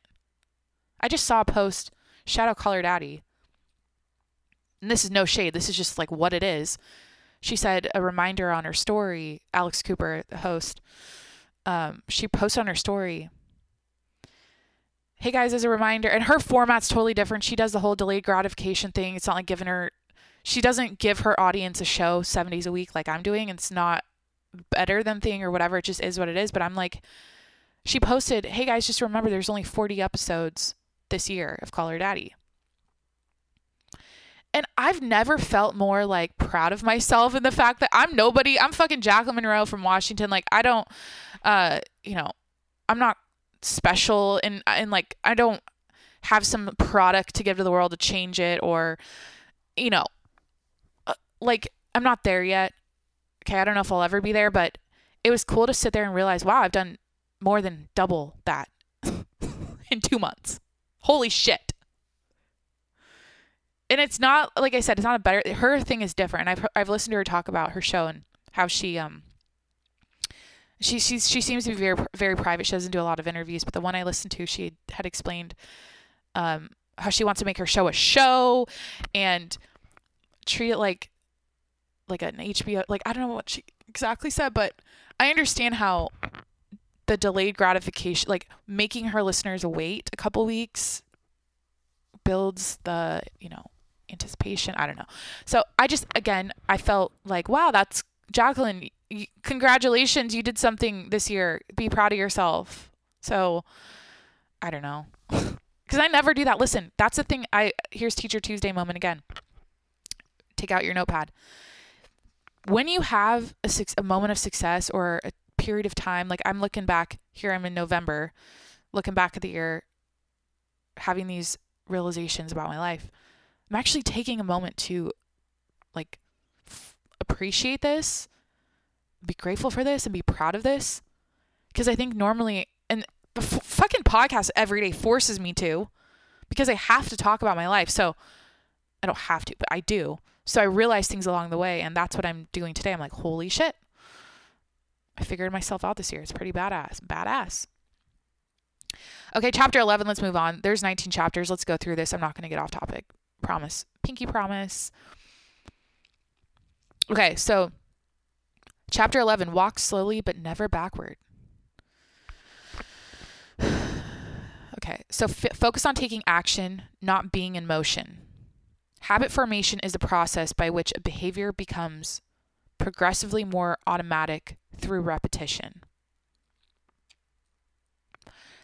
I just saw a post Shadow Call Daddy. And this is no shade. This is just like what it is. She said a reminder on her story. Alex Cooper, the host, um, she posted on her story. Hey guys, as a reminder, and her format's totally different. She does the whole delayed gratification thing. It's not like giving her, she doesn't give her audience a show seven days a week like I'm doing. It's not better than thing or whatever. It just is what it is. But I'm like, she posted, hey guys, just remember there's only 40 episodes this year of Call Her Daddy. And I've never felt more like proud of myself in the fact that I'm nobody. I'm fucking Jacqueline Monroe from Washington. Like I don't, uh, you know, I'm not special and and like I don't have some product to give to the world to change it or, you know, uh, like I'm not there yet. Okay, I don't know if I'll ever be there, but it was cool to sit there and realize, wow, I've done more than double that in two months. Holy shit. And it's not like I said, it's not a better her thing is different. I've I've listened to her talk about her show and how she um she she's she seems to be very very private. She doesn't do a lot of interviews, but the one I listened to, she had explained um how she wants to make her show a show and treat it like like an HBO like I don't know what she exactly said, but I understand how the delayed gratification, like making her listeners wait a couple weeks, builds the, you know, anticipation. I don't know. So I just, again, I felt like, wow, that's Jacqueline. Congratulations. You did something this year. Be proud of yourself. So I don't know. Because I never do that. Listen, that's the thing. I here's Teacher Tuesday moment again. Take out your notepad. When you have a, a moment of success or a period of time, like I'm looking back here, I'm in November, looking back at the year, having these realizations about my life. I'm actually taking a moment to like f- appreciate this, be grateful for this, and be proud of this. Because I think normally, and the f- fucking podcast every day forces me to, because I have to talk about my life. So I don't have to, but I do. So I realize things along the way, and that's what I'm doing today. I'm like, holy shit. I figured myself out this year. It's pretty badass. Badass. Okay, chapter 11, let's move on. There's 19 chapters. Let's go through this. I'm not going to get off topic. Promise. Pinky promise. Okay, so chapter 11 walk slowly but never backward. okay, so f- focus on taking action, not being in motion. Habit formation is the process by which a behavior becomes progressively more automatic through repetition.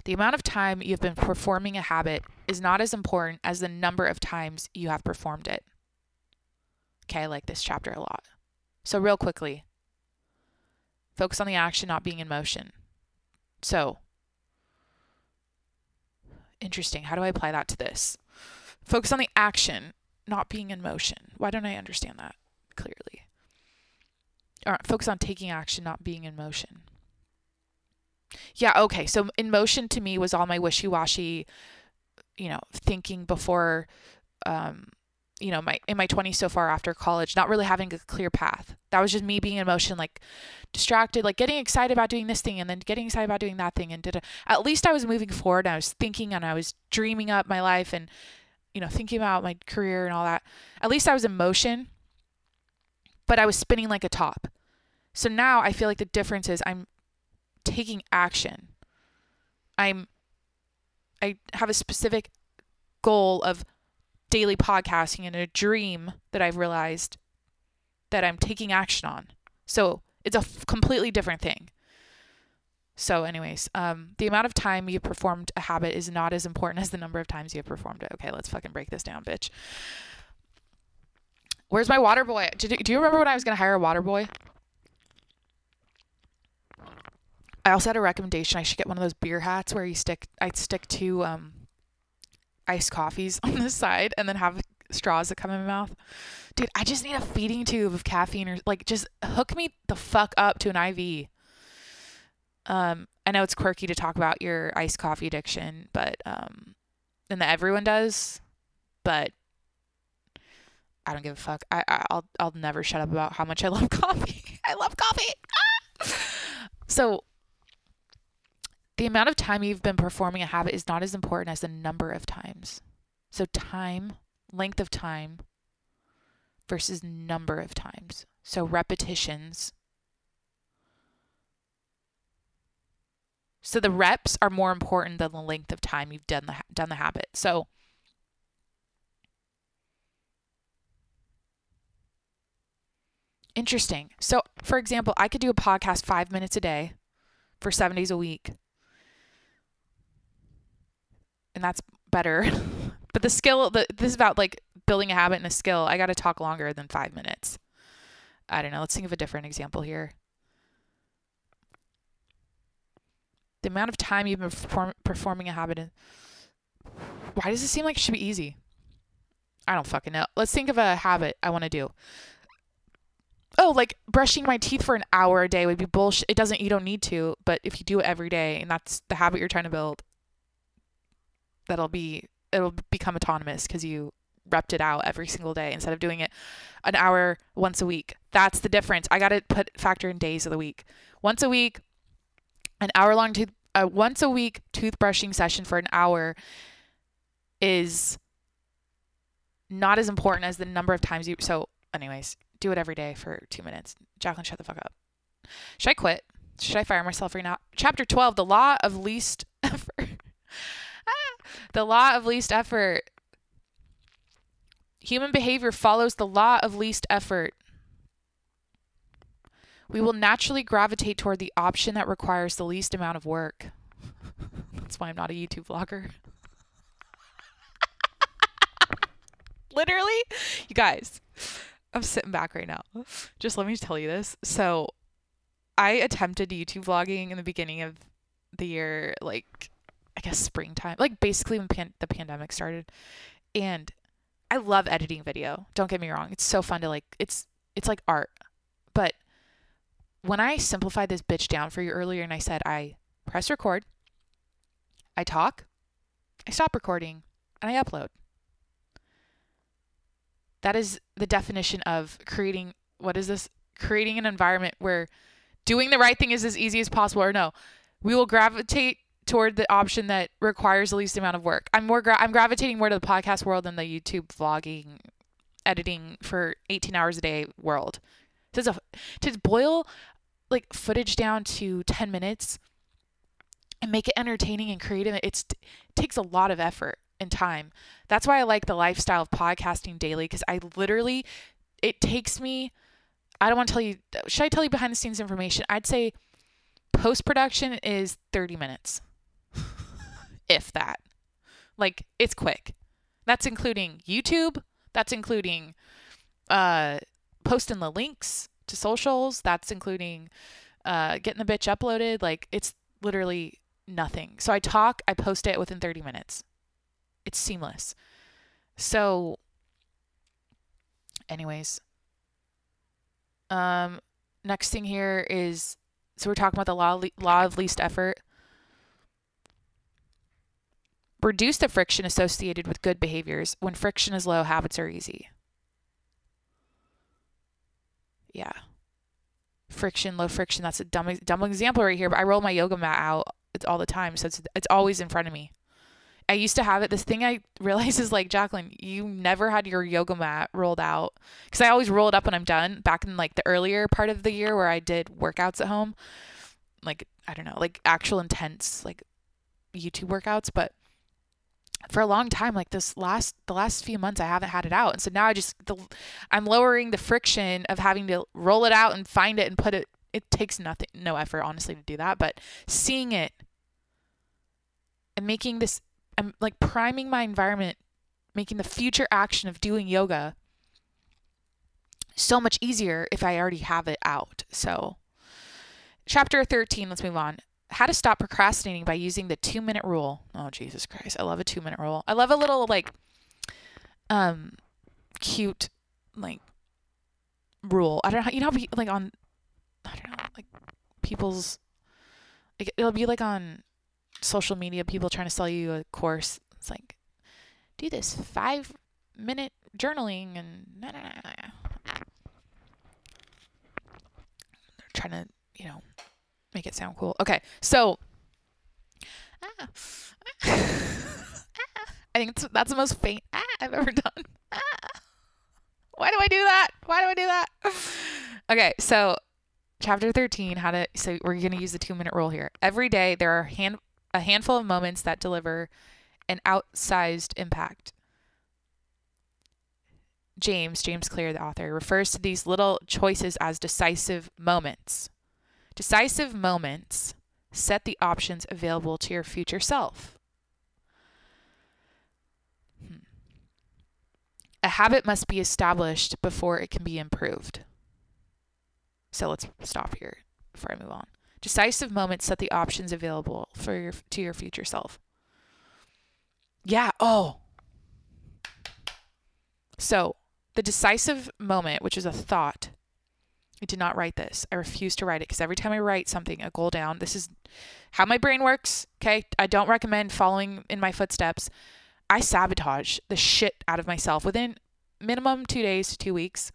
The amount of time you've been performing a habit is not as important as the number of times you have performed it. Okay, I like this chapter a lot. So, real quickly, focus on the action, not being in motion. So, interesting. How do I apply that to this? Focus on the action, not being in motion. Why don't I understand that clearly? Or focus on taking action, not being in motion. Yeah, okay. So in motion to me was all my wishy-washy, you know, thinking before um you know, my in my 20s so far after college, not really having a clear path. That was just me being in motion like distracted, like getting excited about doing this thing and then getting excited about doing that thing and did at least I was moving forward and I was thinking and I was dreaming up my life and you know, thinking about my career and all that. At least I was in motion, but I was spinning like a top. So now I feel like the difference is I'm taking action. I'm I have a specific goal of daily podcasting and a dream that I've realized that I'm taking action on. So it's a f- completely different thing. So, anyways, um, the amount of time you performed a habit is not as important as the number of times you have performed it. Okay, let's fucking break this down, bitch. Where's my water boy? Do, do you remember when I was gonna hire a water boy? I also had a recommendation. I should get one of those beer hats where you stick. I'd stick two um, iced coffees on the side and then have straws that come in my mouth. Dude, I just need a feeding tube of caffeine or like just hook me the fuck up to an IV. Um, I know it's quirky to talk about your iced coffee addiction, but um, and that everyone does, but I don't give a fuck. I, I will I'll never shut up about how much I love coffee. I love coffee. Ah! So the amount of time you've been performing a habit is not as important as the number of times. So, time, length of time versus number of times. So, repetitions. So, the reps are more important than the length of time you've done the, done the habit. So, interesting. So, for example, I could do a podcast five minutes a day for seven days a week and that's better. but the skill, the, this is about like building a habit and a skill. I got to talk longer than five minutes. I don't know. Let's think of a different example here. The amount of time you've been perform- performing a habit. In, why does it seem like it should be easy? I don't fucking know. Let's think of a habit I want to do. Oh, like brushing my teeth for an hour a day would be bullshit. It doesn't, you don't need to, but if you do it every day and that's the habit you're trying to build, that'll be it'll become autonomous because you repped it out every single day instead of doing it an hour once a week. That's the difference. I got to put factor in days of the week. Once a week, an hour long tooth a once a week toothbrushing session for an hour is not as important as the number of times you so anyways, do it every day for 2 minutes. Jacqueline shut the fuck up. Should I quit? Should I fire myself right now? Chapter 12, the law of least effort ah, the law of least effort. Human behavior follows the law of least effort. We will naturally gravitate toward the option that requires the least amount of work. That's why I'm not a YouTube vlogger. Literally, you guys, I'm sitting back right now. Just let me tell you this. So, I attempted YouTube vlogging in the beginning of the year, like I guess springtime, like basically when pan- the pandemic started. And I love editing video. Don't get me wrong. It's so fun to like it's it's like art. But when I simplified this bitch down for you earlier and I said I press record, I talk, I stop recording, and I upload. That is the definition of creating what is this? Creating an environment where doing the right thing is as easy as possible or no. We will gravitate toward the option that requires the least amount of work. I'm more gra- I'm gravitating more to the podcast world than the YouTube vlogging editing for 18 hours a day world. To, to boil like footage down to 10 minutes and make it entertaining and creative, it takes a lot of effort and time. That's why I like the lifestyle of podcasting daily because I literally, it takes me, I don't want to tell you, should I tell you behind the scenes information? I'd say post production is 30 minutes, if that. Like, it's quick. That's including YouTube, that's including uh, posting the links to socials. That's including uh, getting the bitch uploaded. Like it's literally nothing. So I talk, I post it within 30 minutes. It's seamless. So, anyways, um, next thing here is so we're talking about the law law of least effort. Reduce the friction associated with good behaviors. When friction is low, habits are easy. Yeah. Friction, low friction. That's a dumb, dumb example right here, but I roll my yoga mat out all the time. So it's, it's always in front of me. I used to have it. This thing I realize is like, Jacqueline, you never had your yoga mat rolled out. Because I always roll it up when I'm done back in like the earlier part of the year where I did workouts at home. Like, I don't know, like actual intense, like YouTube workouts. But for a long time like this last the last few months I haven't had it out and so now I just the I'm lowering the friction of having to roll it out and find it and put it it takes nothing no effort honestly to do that but seeing it and making this I'm like priming my environment making the future action of doing yoga so much easier if I already have it out so chapter 13 let's move on how to stop procrastinating by using the two minute rule. Oh Jesus Christ. I love a two minute rule. I love a little like um cute like rule. I don't know you know like on I don't know, like people's like, it'll be like on social media people trying to sell you a course. It's like do this five minute journaling and nah, nah, nah, they're trying to, you know, make it sound cool. Okay, so ah, I think that's the most faint ah, I've ever done. Ah. Why do I do that? Why do I do that? Okay, so chapter 13 how to so we're going to use the 2 minute rule here. Every day there are hand, a handful of moments that deliver an outsized impact. James, James Clear, the author, refers to these little choices as decisive moments. Decisive moments set the options available to your future self. Hmm. A habit must be established before it can be improved. So let's stop here before I move on. Decisive moments set the options available for your to your future self. Yeah, oh. So, the decisive moment, which is a thought, I did not write this. I refuse to write it because every time I write something, a goal down, this is how my brain works. Okay. I don't recommend following in my footsteps. I sabotage the shit out of myself within minimum two days to two weeks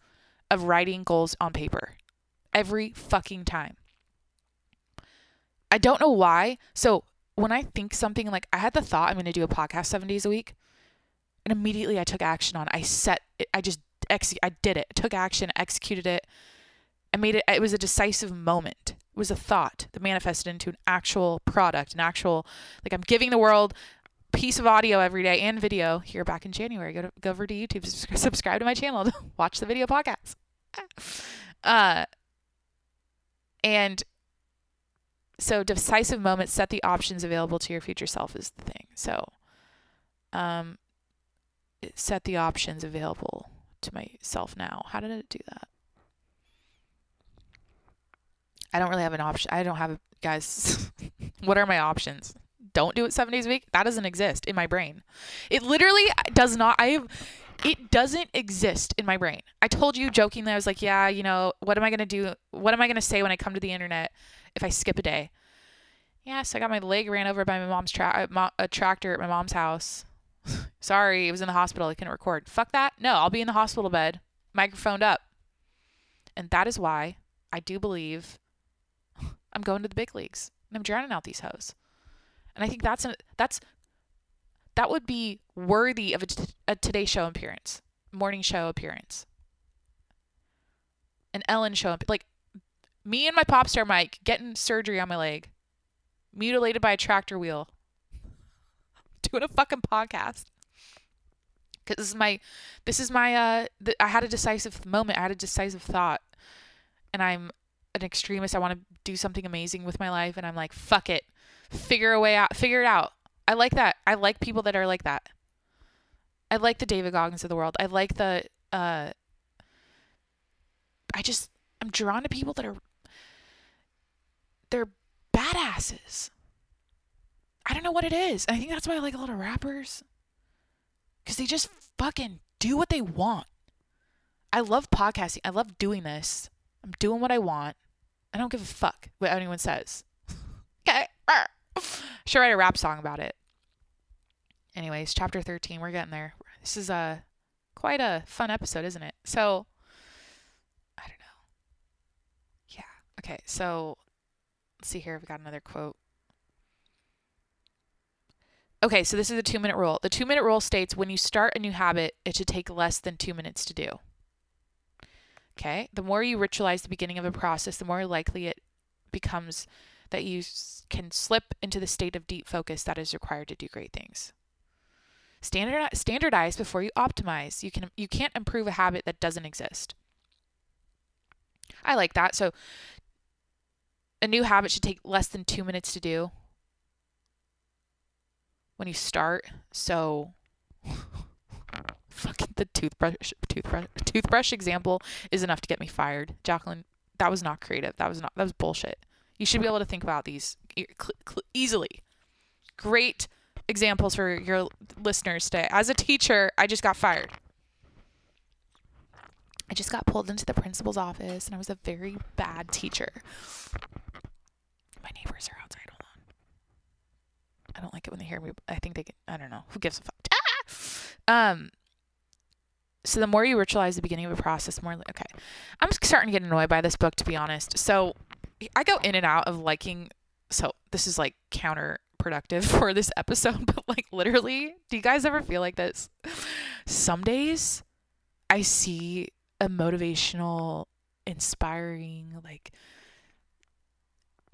of writing goals on paper every fucking time. I don't know why. So when I think something like I had the thought I'm going to do a podcast seven days a week, and immediately I took action on. It. I set. It, I just ex. I did it. Took action. Executed it. I made it, it was a decisive moment. It was a thought that manifested into an actual product, an actual, like I'm giving the world piece of audio every day and video here back in January. Go to, go over to YouTube, subscribe to my channel watch the video podcast. Uh, and so decisive moments set the options available to your future self is the thing. So, um, set the options available to myself now. How did it do that? I don't really have an option. I don't have, guys, what are my options? Don't do it seven days a week. That doesn't exist in my brain. It literally does not. I have, it doesn't exist in my brain. I told you jokingly, I was like, yeah, you know, what am I going to do? What am I going to say when I come to the internet if I skip a day? Yeah, so I got my leg ran over by my mom's tra- uh, a tractor at my mom's house. Sorry, it was in the hospital. I couldn't record. Fuck that. No, I'll be in the hospital bed, microphoned up. And that is why I do believe I'm going to the big leagues and I'm drowning out these hoes. And I think that's a, that's that would be worthy of a, t- a Today Show appearance, morning show appearance, an Ellen show. Like me and my pop star mic getting surgery on my leg, mutilated by a tractor wheel, doing a fucking podcast. Cause this is my, this is my. Uh, th- I had a decisive moment. I had a decisive thought, and I'm an extremist. I want to do something amazing with my life, and I'm like, fuck it, figure a way out, figure it out. I like that. I like people that are like that. I like the David Goggins of the world. I like the. Uh, I just I'm drawn to people that are they're badasses. I don't know what it is. I think that's why I like a lot of rappers. Cuz they just fucking do what they want. I love podcasting. I love doing this. I'm doing what I want. I don't give a fuck what anyone says. okay. Should write a rap song about it. Anyways, chapter 13, we're getting there. This is a quite a fun episode, isn't it? So I don't know. Yeah. Okay, so let's see here. We've got another quote. Okay, so this is the two minute rule. The two minute rule states when you start a new habit, it should take less than two minutes to do. Okay, the more you ritualize the beginning of a process, the more likely it becomes that you can slip into the state of deep focus that is required to do great things. Standard, standardize before you optimize. You can you can't improve a habit that doesn't exist. I like that. So a new habit should take less than 2 minutes to do when you start. So fucking the toothbrush toothbrush toothbrush example is enough to get me fired. Jacqueline, that was not creative. That was not that was bullshit. You should be able to think about these easily. Great examples for your listeners today. As a teacher, I just got fired. I just got pulled into the principal's office and I was a very bad teacher. My neighbors are outside. Hold on. I don't like it when they hear me. I think they get, I don't know. Who gives a fuck? Ah! Um, so the more you ritualize the beginning of a process, more okay. I'm starting to get annoyed by this book, to be honest. So I go in and out of liking. So this is like counterproductive for this episode, but like literally, do you guys ever feel like this? Some days I see a motivational, inspiring, like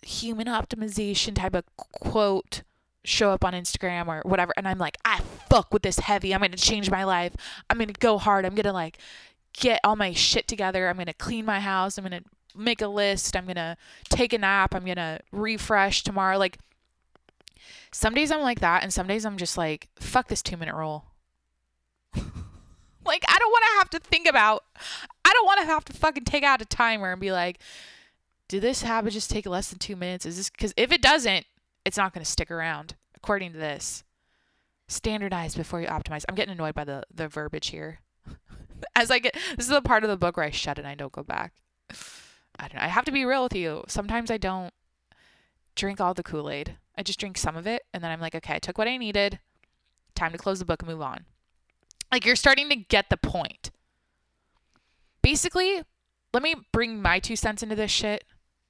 human optimization type of quote show up on Instagram or whatever and I'm like, I fuck with this heavy. I'm going to change my life. I'm going to go hard. I'm going to like get all my shit together. I'm going to clean my house. I'm going to make a list. I'm going to take a nap. I'm going to refresh tomorrow. Like some days I'm like that and some days I'm just like, fuck this 2 minute rule. like I don't want to have to think about I don't want to have to fucking take out a timer and be like, did this habit just take less than 2 minutes? Is this cuz if it doesn't, it's not going to stick around according to this. Standardize before you optimize. I'm getting annoyed by the the verbiage here. As I get this is the part of the book where I shut it and I don't go back. I don't know. I have to be real with you. Sometimes I don't drink all the Kool-Aid. I just drink some of it and then I'm like, okay, I took what I needed. Time to close the book and move on. Like you're starting to get the point. Basically, let me bring my two cents into this shit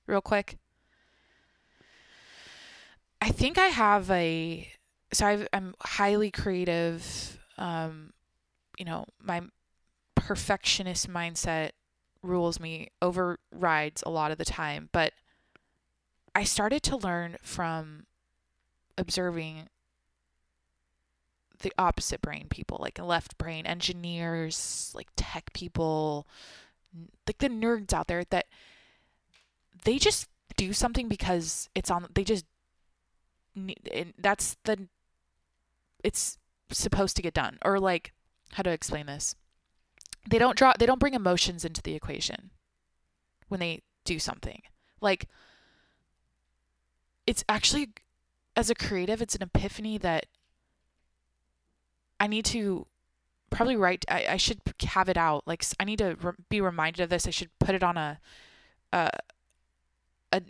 real quick. I think I have a so i am highly creative. Um, you know, my perfectionist mindset rules me, overrides a lot of the time. But I started to learn from observing the opposite brain people, like left brain engineers, like tech people, like the nerds out there that they just do something because it's on, they just that's the it's supposed to get done. Or like how to explain this? They don't draw they don't bring emotions into the equation when they do something. Like it's actually as a creative it's an epiphany that i need to probably write i, I should have it out like i need to re- be reminded of this i should put it on a a, a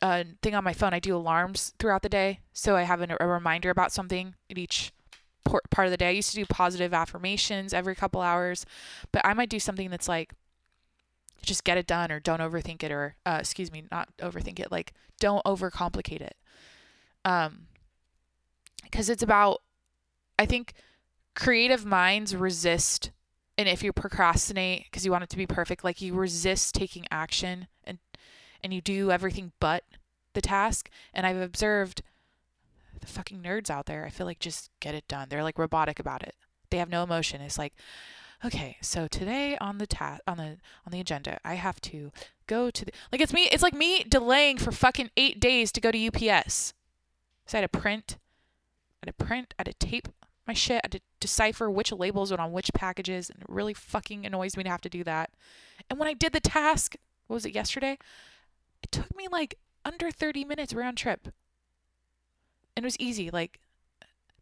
a thing on my phone. I do alarms throughout the day, so I have a reminder about something at each part of the day. I used to do positive affirmations every couple hours, but I might do something that's like just get it done or don't overthink it or uh, excuse me, not overthink it, like don't overcomplicate it. Um cuz it's about I think creative minds resist and if you procrastinate because you want it to be perfect, like you resist taking action and and you do everything but the task. And I've observed the fucking nerds out there. I feel like just get it done. They're like robotic about it. They have no emotion. It's like, okay, so today on the ta- on the on the agenda, I have to go to the like it's me. It's like me delaying for fucking eight days to go to UPS. So I had to print, I had to print, I had to tape my shit. I had to decipher which labels went on which packages, and it really fucking annoys me to have to do that. And when I did the task, what was it yesterday? It took me like under 30 minutes round trip. And it was easy, like,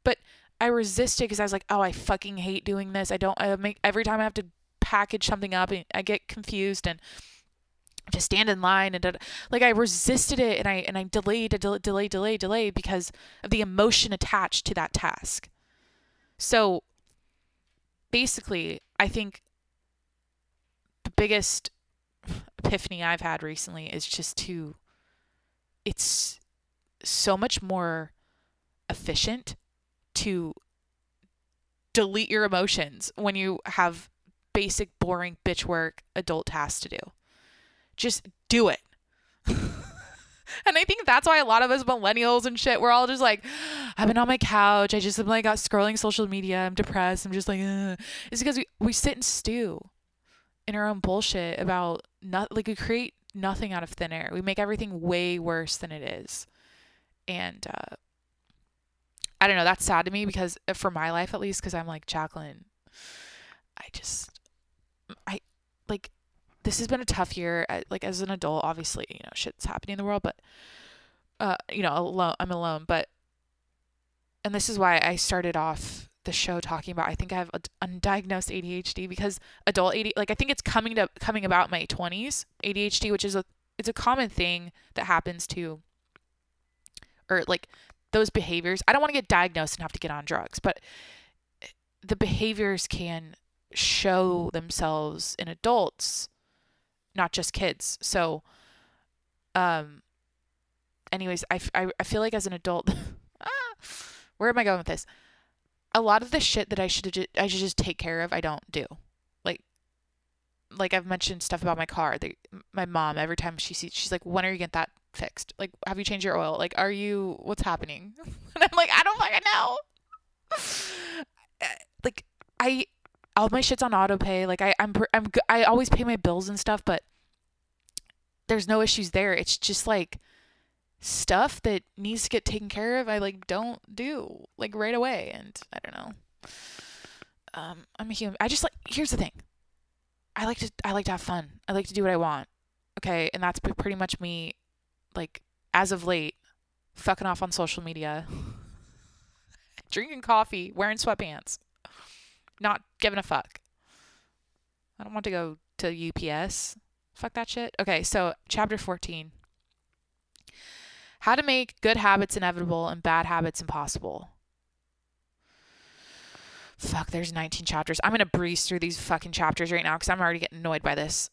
but I resisted because I was like, oh, I fucking hate doing this. I don't, I make, every time I have to package something up, I get confused and to stand in line and like I resisted it and I and I delayed, delay, delay, delay, delay because of the emotion attached to that task. So basically, I think the biggest epiphany I've had recently is just to it's so much more efficient to delete your emotions when you have basic boring bitch work adult tasks to do. Just do it. And I think that's why a lot of us millennials and shit, we're all just like, I've been on my couch. I just am like got scrolling social media. I'm depressed. I'm just like, Ugh. it's because we, we sit and stew in our own bullshit about not like we create nothing out of thin air. We make everything way worse than it is. And uh, I don't know. That's sad to me because uh, for my life at least, because I'm like Jacqueline. I just, I like this has been a tough year. Like as an adult, obviously, you know, shit's happening in the world, but uh, you know, alone, I'm alone. But and this is why I started off the show talking about I think I have undiagnosed ADHD because adult ADHD, like I think it's coming to coming about my 20s ADHD, which is a it's a common thing that happens to or like those behaviors. I don't want to get diagnosed and have to get on drugs, but the behaviors can show themselves in adults not just kids. So, um, anyways, I, I, I feel like as an adult, ah, where am I going with this? A lot of the shit that I should ju- I should just take care of, I don't do. Like, like I've mentioned stuff about my car. The, my mom every time she sees, she's like, "When are you get that fixed? Like, have you changed your oil? Like, are you? What's happening?" And I'm like, "I don't fucking know." like, I all my shit's on auto pay. Like I, I'm, I'm, I always pay my bills and stuff, but there's no issues there. It's just like stuff that needs to get taken care of. I like don't do like right away, and I don't know. Um, I'm a human. I just like. Here's the thing. I like to. I like to have fun. I like to do what I want. Okay, and that's pretty much me. Like as of late, fucking off on social media, drinking coffee, wearing sweatpants not giving a fuck. I don't want to go to UPS. Fuck that shit. Okay, so chapter 14. How to make good habits inevitable and bad habits impossible. Fuck, there's 19 chapters. I'm going to breeze through these fucking chapters right now because I'm already getting annoyed by this.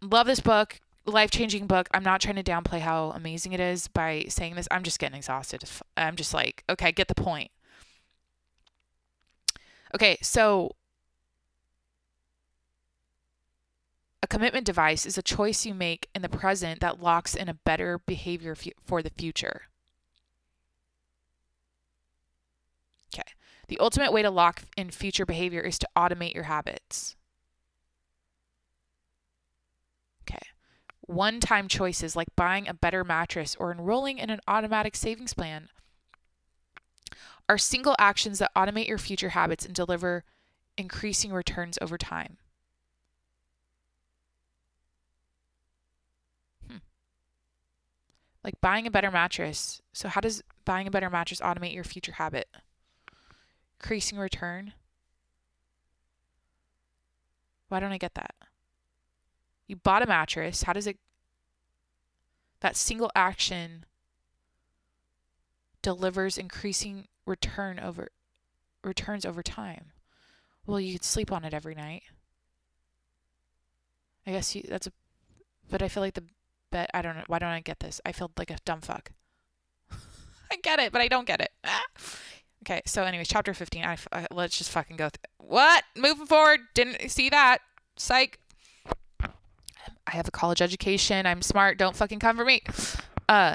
Love this book. Life changing book. I'm not trying to downplay how amazing it is by saying this. I'm just getting exhausted. I'm just like, okay, get the point. Okay, so a commitment device is a choice you make in the present that locks in a better behavior for the future. Okay. The ultimate way to lock in future behavior is to automate your habits. Okay. One time choices like buying a better mattress or enrolling in an automatic savings plan are single actions that automate your future habits and deliver increasing returns over time. Hmm. Like buying a better mattress. So, how does buying a better mattress automate your future habit? Increasing return? Why don't I get that? You bought a mattress. How does it, that single action delivers increasing return over returns over time. Well, you could sleep on it every night. I guess you, that's a, but I feel like the bet. I don't know. Why don't I get this? I feel like a dumb fuck. I get it, but I don't get it. okay, so anyways, chapter 15. I, I, let's just fucking go. Th- what? Moving forward. Didn't see that. Psych. I have a college education. I'm smart. Don't fucking come for me. Uh,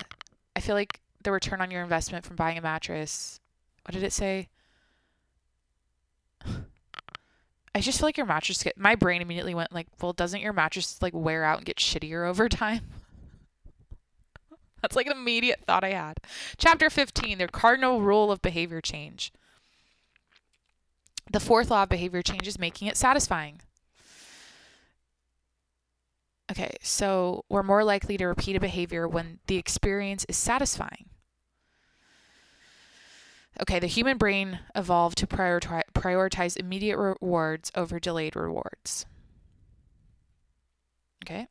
I feel like the return on your investment from buying a mattress. What did it say? I just feel like your mattress get my brain immediately went like, well, doesn't your mattress like wear out and get shittier over time? That's like an immediate thought I had. Chapter 15, the cardinal rule of behavior change. The fourth law of behavior change is making it satisfying. Okay, so we're more likely to repeat a behavior when the experience is satisfying. Okay, the human brain evolved to prioritize, immediate rewards over delayed rewards. Okay.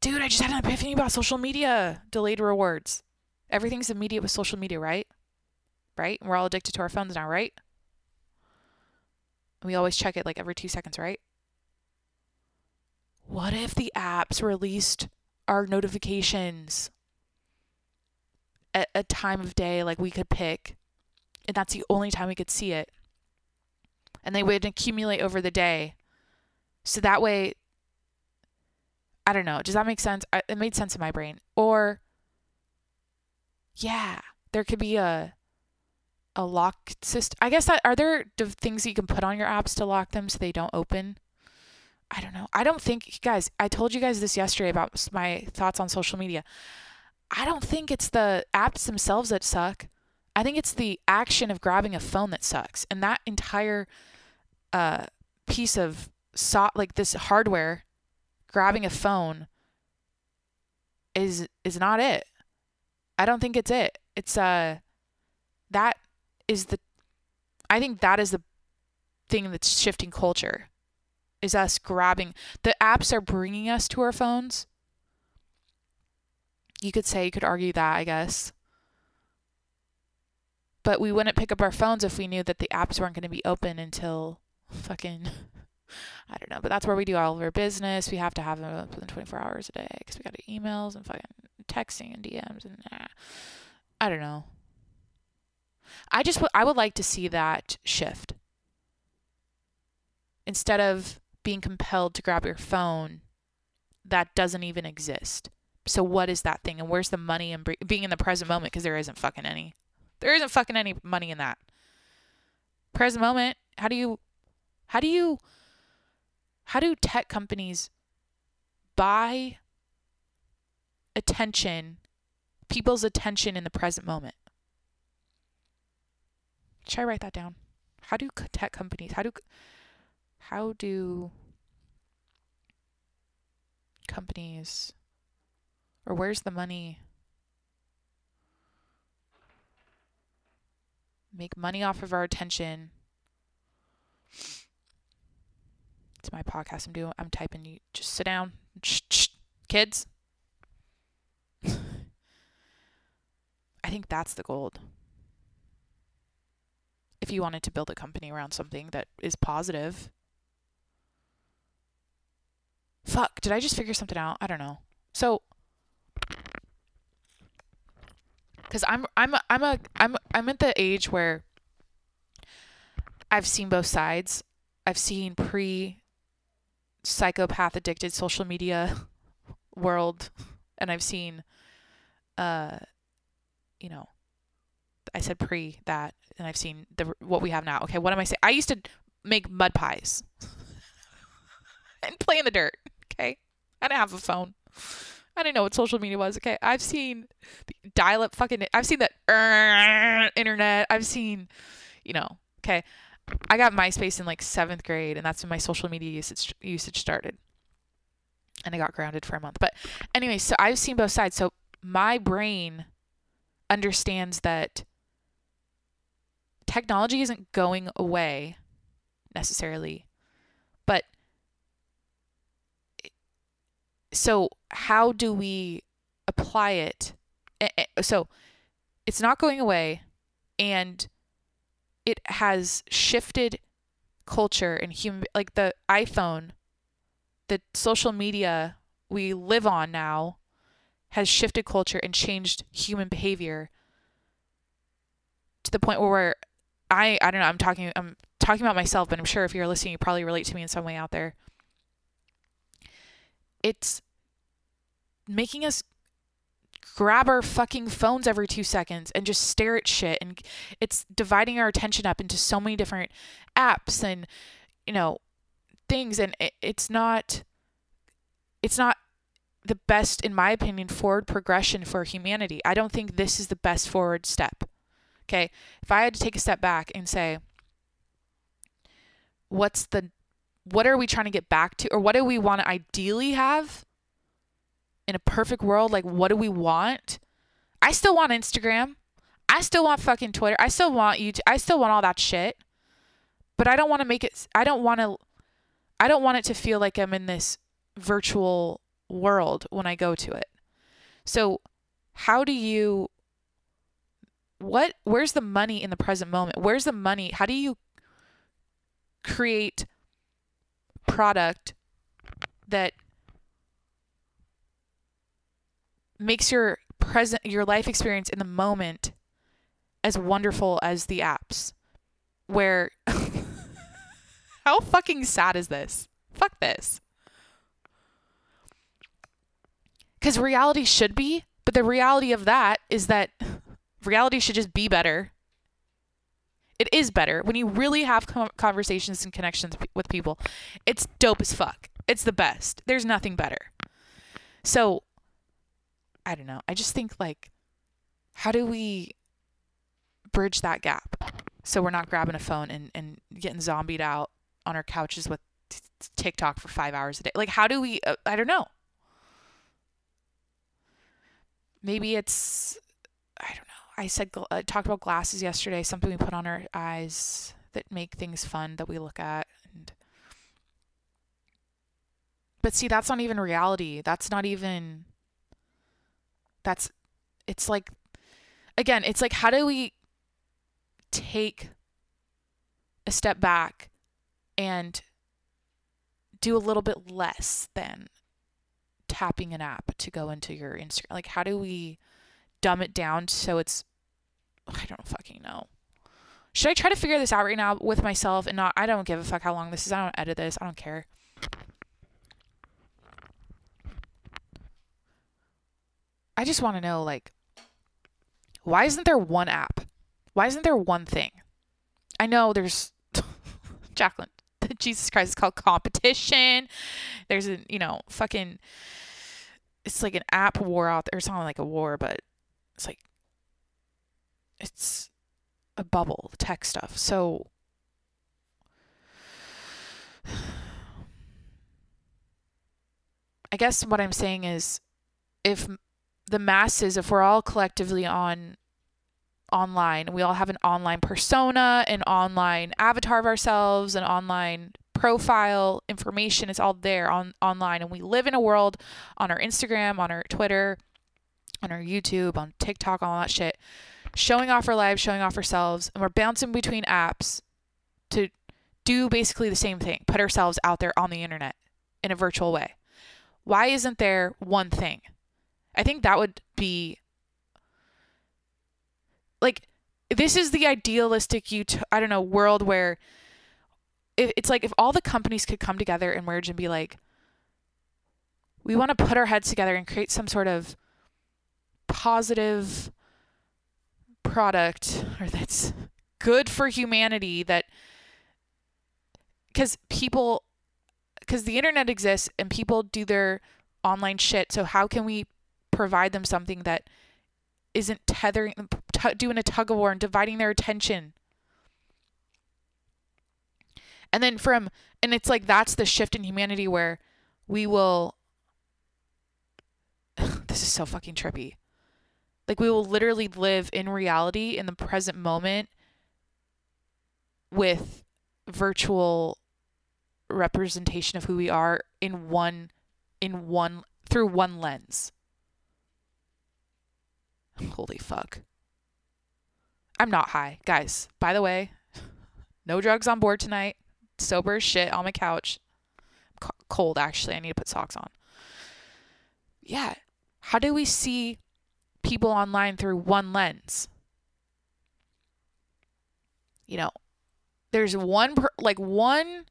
Dude, I just had an epiphany about social media. Delayed rewards. Everything's immediate with social media, right? Right? We're all addicted to our phones now, right? We always check it like every two seconds, right? What if the apps released our notifications at a time of day like we could pick, and that's the only time we could see it? And they would accumulate over the day. So that way, I don't know. Does that make sense? I, it made sense in my brain. Or, yeah, there could be a a lock system. I guess that are there things that you can put on your apps to lock them so they don't open? I don't know. I don't think, guys, I told you guys this yesterday about my thoughts on social media. I don't think it's the apps themselves that suck. I think it's the action of grabbing a phone that sucks. And that entire uh, piece of so- like this hardware grabbing a phone is is not it. I don't think it's it. It's uh that is the I think that is the thing that's shifting culture is us grabbing the apps are bringing us to our phones. You could say, you could argue that, I guess. But we wouldn't pick up our phones if we knew that the apps weren't going to be open until fucking, I don't know. But that's where we do all of our business. We have to have them open 24 hours a day because we got emails and fucking texting and DMs and nah. I don't know. I just, w- I would like to see that shift. Instead of being compelled to grab your phone that doesn't even exist. So what is that thing and where's the money and being in the present moment because there isn't fucking any. There isn't fucking any money in that. Present moment, how do you how do you how do tech companies buy attention, people's attention in the present moment? Should I write that down? How do tech companies, how do how do companies or where's the money? Make money off of our attention. It's my podcast i'm doing. I'm typing. You just sit down. Shh, kids. I think that's the gold. If you wanted to build a company around something that is positive. Fuck, did I just figure something out? I don't know. So cuz I'm I'm I'm a I'm I'm at the age where I've seen both sides. I've seen pre psychopath addicted social media world and I've seen uh you know I said pre that and I've seen the what we have now. Okay, what am I saying? I used to make mud pies and play in the dirt. Okay. I didn't have a phone. I didn't know what social media was. Okay. I've seen dial up fucking, I've seen the internet. I've seen, you know, okay. I got MySpace in like seventh grade, and that's when my social media usage usage started. And I got grounded for a month. But anyway, so I've seen both sides. So my brain understands that technology isn't going away necessarily, but so how do we apply it? So it's not going away. and it has shifted culture and human like the iPhone, the social media we live on now has shifted culture and changed human behavior to the point where I I don't know, I'm talking I'm talking about myself, but I'm sure if you're listening you probably relate to me in some way out there. It's making us grab our fucking phones every 2 seconds and just stare at shit and it's dividing our attention up into so many different apps and you know things and it, it's not it's not the best in my opinion forward progression for humanity. I don't think this is the best forward step. Okay? If I had to take a step back and say what's the what are we trying to get back to or what do we want to ideally have in a perfect world? Like what do we want? I still want instagram. I still want fucking twitter. I still want you i still want all that shit. But i don't want to make it i don't want to i don't want it to feel like i'm in this virtual world when i go to it. So how do you what where's the money in the present moment? Where's the money? How do you create product that makes your present your life experience in the moment as wonderful as the apps. Where how fucking sad is this? Fuck this. Because reality should be but the reality of that is that reality should just be better it is better when you really have conversations and connections with people it's dope as fuck it's the best there's nothing better so I don't know. I just think like how do we bridge that gap so we're not grabbing a phone and, and getting zombied out on our couches with t- TikTok for five hours a day? Like, how do we? Uh, I don't know. Maybe it's I don't know. I said I uh, talked about glasses yesterday. Something we put on our eyes that make things fun that we look at and. But see, that's not even reality. That's not even that's it's like again, it's like how do we take a step back and do a little bit less than tapping an app to go into your Instagram? Like how do we dumb it down so it's I don't fucking know. Should I try to figure this out right now with myself and not I don't give a fuck how long this is. I don't edit this. I don't care. I just want to know like why isn't there one app? Why isn't there one thing? I know there's Jacqueline. Jesus Christ, it's called competition. There's a you know fucking. It's like an app war out there. It's not like a war, but it's like it's a bubble, the tech stuff. So I guess what I'm saying is if the masses, if we're all collectively on online, we all have an online persona, an online avatar of ourselves, an online profile information is all there on online and we live in a world on our Instagram, on our Twitter, on our YouTube, on TikTok, all that shit, showing off our lives, showing off ourselves, and we're bouncing between apps to do basically the same thing, put ourselves out there on the internet in a virtual way. Why isn't there one thing? I think that would be like this is the idealistic you I don't know world where it's like if all the companies could come together and merge and be like we want to put our heads together and create some sort of positive product or that's good for humanity that because people because the internet exists and people do their online shit so how can we provide them something that isn't tethering, t- doing a tug of war and dividing their attention. And then from, and it's like that's the shift in humanity where we will, this is so fucking trippy. Like we will literally live in reality in the present moment with virtual representation of who we are in one in one through one lens. Holy fuck. I'm not high. Guys, by the way, no drugs on board tonight. Sober as shit on my couch. Cold, actually. I need to put socks on. Yeah. How do we see people online through one lens? You know, there's one, per- like one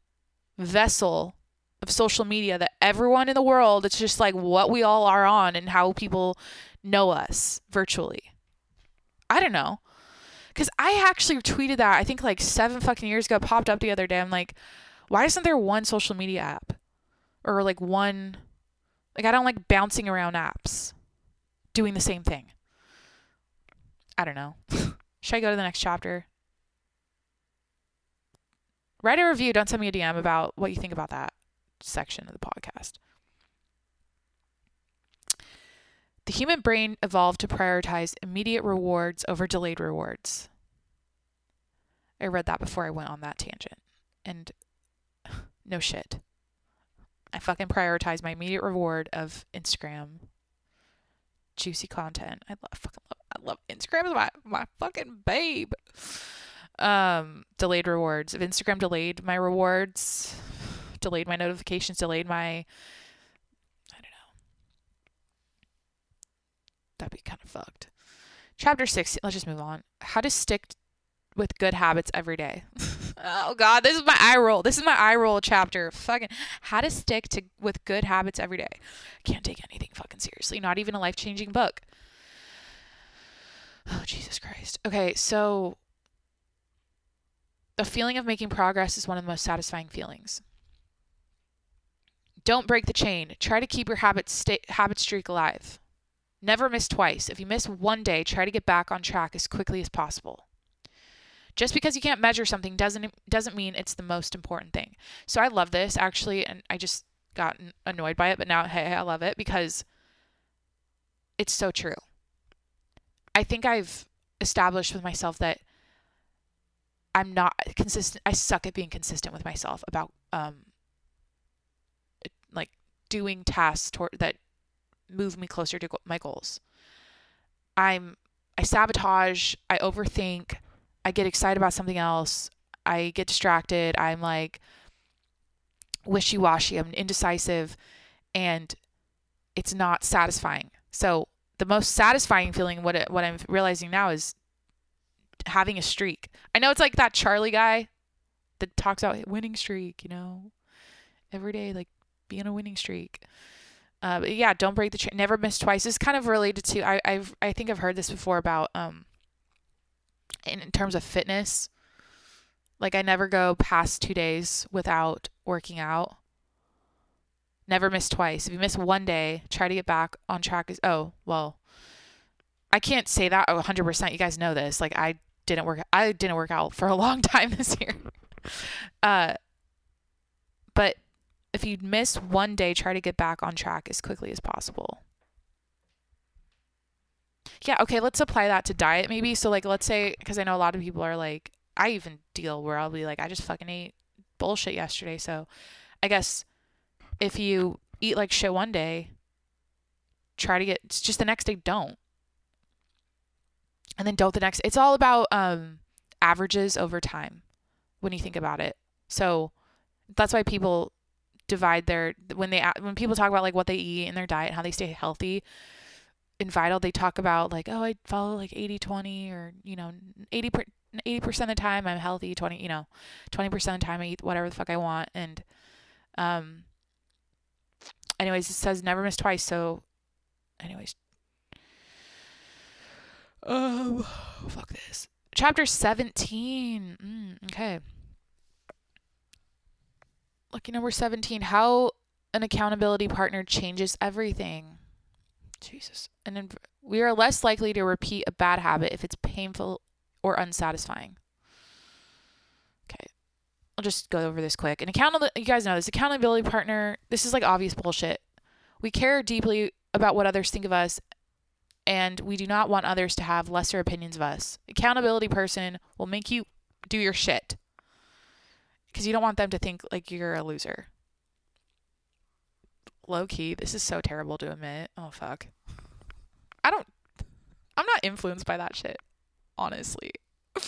vessel of social media that everyone in the world, it's just like what we all are on and how people know us virtually. I don't know. Because I actually tweeted that, I think like seven fucking years ago, popped up the other day. I'm like, why isn't there one social media app? Or like one, like, I don't like bouncing around apps doing the same thing. I don't know. Should I go to the next chapter? Write a review. Don't send me a DM about what you think about that section of the podcast. The human brain evolved to prioritize immediate rewards over delayed rewards. I read that before I went on that tangent. And no shit. I fucking prioritize my immediate reward of Instagram juicy content. I love fucking love I love Instagram is my my fucking babe. Um delayed rewards. If Instagram delayed my rewards, delayed my notifications, delayed my I don't know. that'd be kind of fucked. Chapter 16, let's just move on. How to stick with good habits every day. oh god, this is my eye roll. This is my eye roll chapter. Fucking how to stick to with good habits every day. Can't take anything fucking seriously, not even a life-changing book. Oh Jesus Christ. Okay, so the feeling of making progress is one of the most satisfying feelings. Don't break the chain. Try to keep your habit sta- habit streak alive. Never miss twice. If you miss one day, try to get back on track as quickly as possible. Just because you can't measure something doesn't doesn't mean it's the most important thing. So I love this actually and I just got annoyed by it, but now hey, I love it because it's so true. I think I've established with myself that I'm not consistent. I suck at being consistent with myself about um like doing tasks toward, that move me closer to my goals. I'm I sabotage, I overthink, I get excited about something else, I get distracted, I'm like wishy-washy, I'm indecisive and it's not satisfying. So the most satisfying feeling what it, what I'm realizing now is having a streak. I know it's like that Charlie guy that talks about winning streak, you know, every day like being a winning streak. Uh, yeah, don't break the chain. Never miss twice. It's kind of related to I I've I think I've heard this before about um. In, in terms of fitness, like I never go past two days without working out. Never miss twice. If you miss one day, try to get back on track. Is oh well, I can't say that 100%. You guys know this. Like I didn't work. I didn't work out for a long time this year. Uh, but if you miss one day, try to get back on track as quickly as possible. Yeah, okay, let's apply that to diet maybe. So, like, let's say, because I know a lot of people are like, I even deal where I'll be like, I just fucking ate bullshit yesterday. So, I guess if you eat like shit one day, try to get, it's just the next day, don't. And then don't the next. It's all about um, averages over time when you think about it. So, that's why people divide their when they when people talk about like what they eat in their diet and how they stay healthy in vital they talk about like oh i follow like 80 20 or you know 80 80% of the time i'm healthy 20 you know 20% of the time i eat whatever the fuck i want. And um anyways it says never miss twice so anyways. Um, fuck this. Chapter 17 mm, okay. Lucky number 17 how an accountability partner changes everything jesus. And we are less likely to repeat a bad habit if it's painful or unsatisfying. Okay. I'll just go over this quick. An accountability you guys know this accountability partner this is like obvious bullshit. We care deeply about what others think of us and we do not want others to have lesser opinions of us. Accountability person will make you do your shit because you don't want them to think like you're a loser. Low key, this is so terrible to admit. Oh fuck. I don't I'm not influenced by that shit, honestly.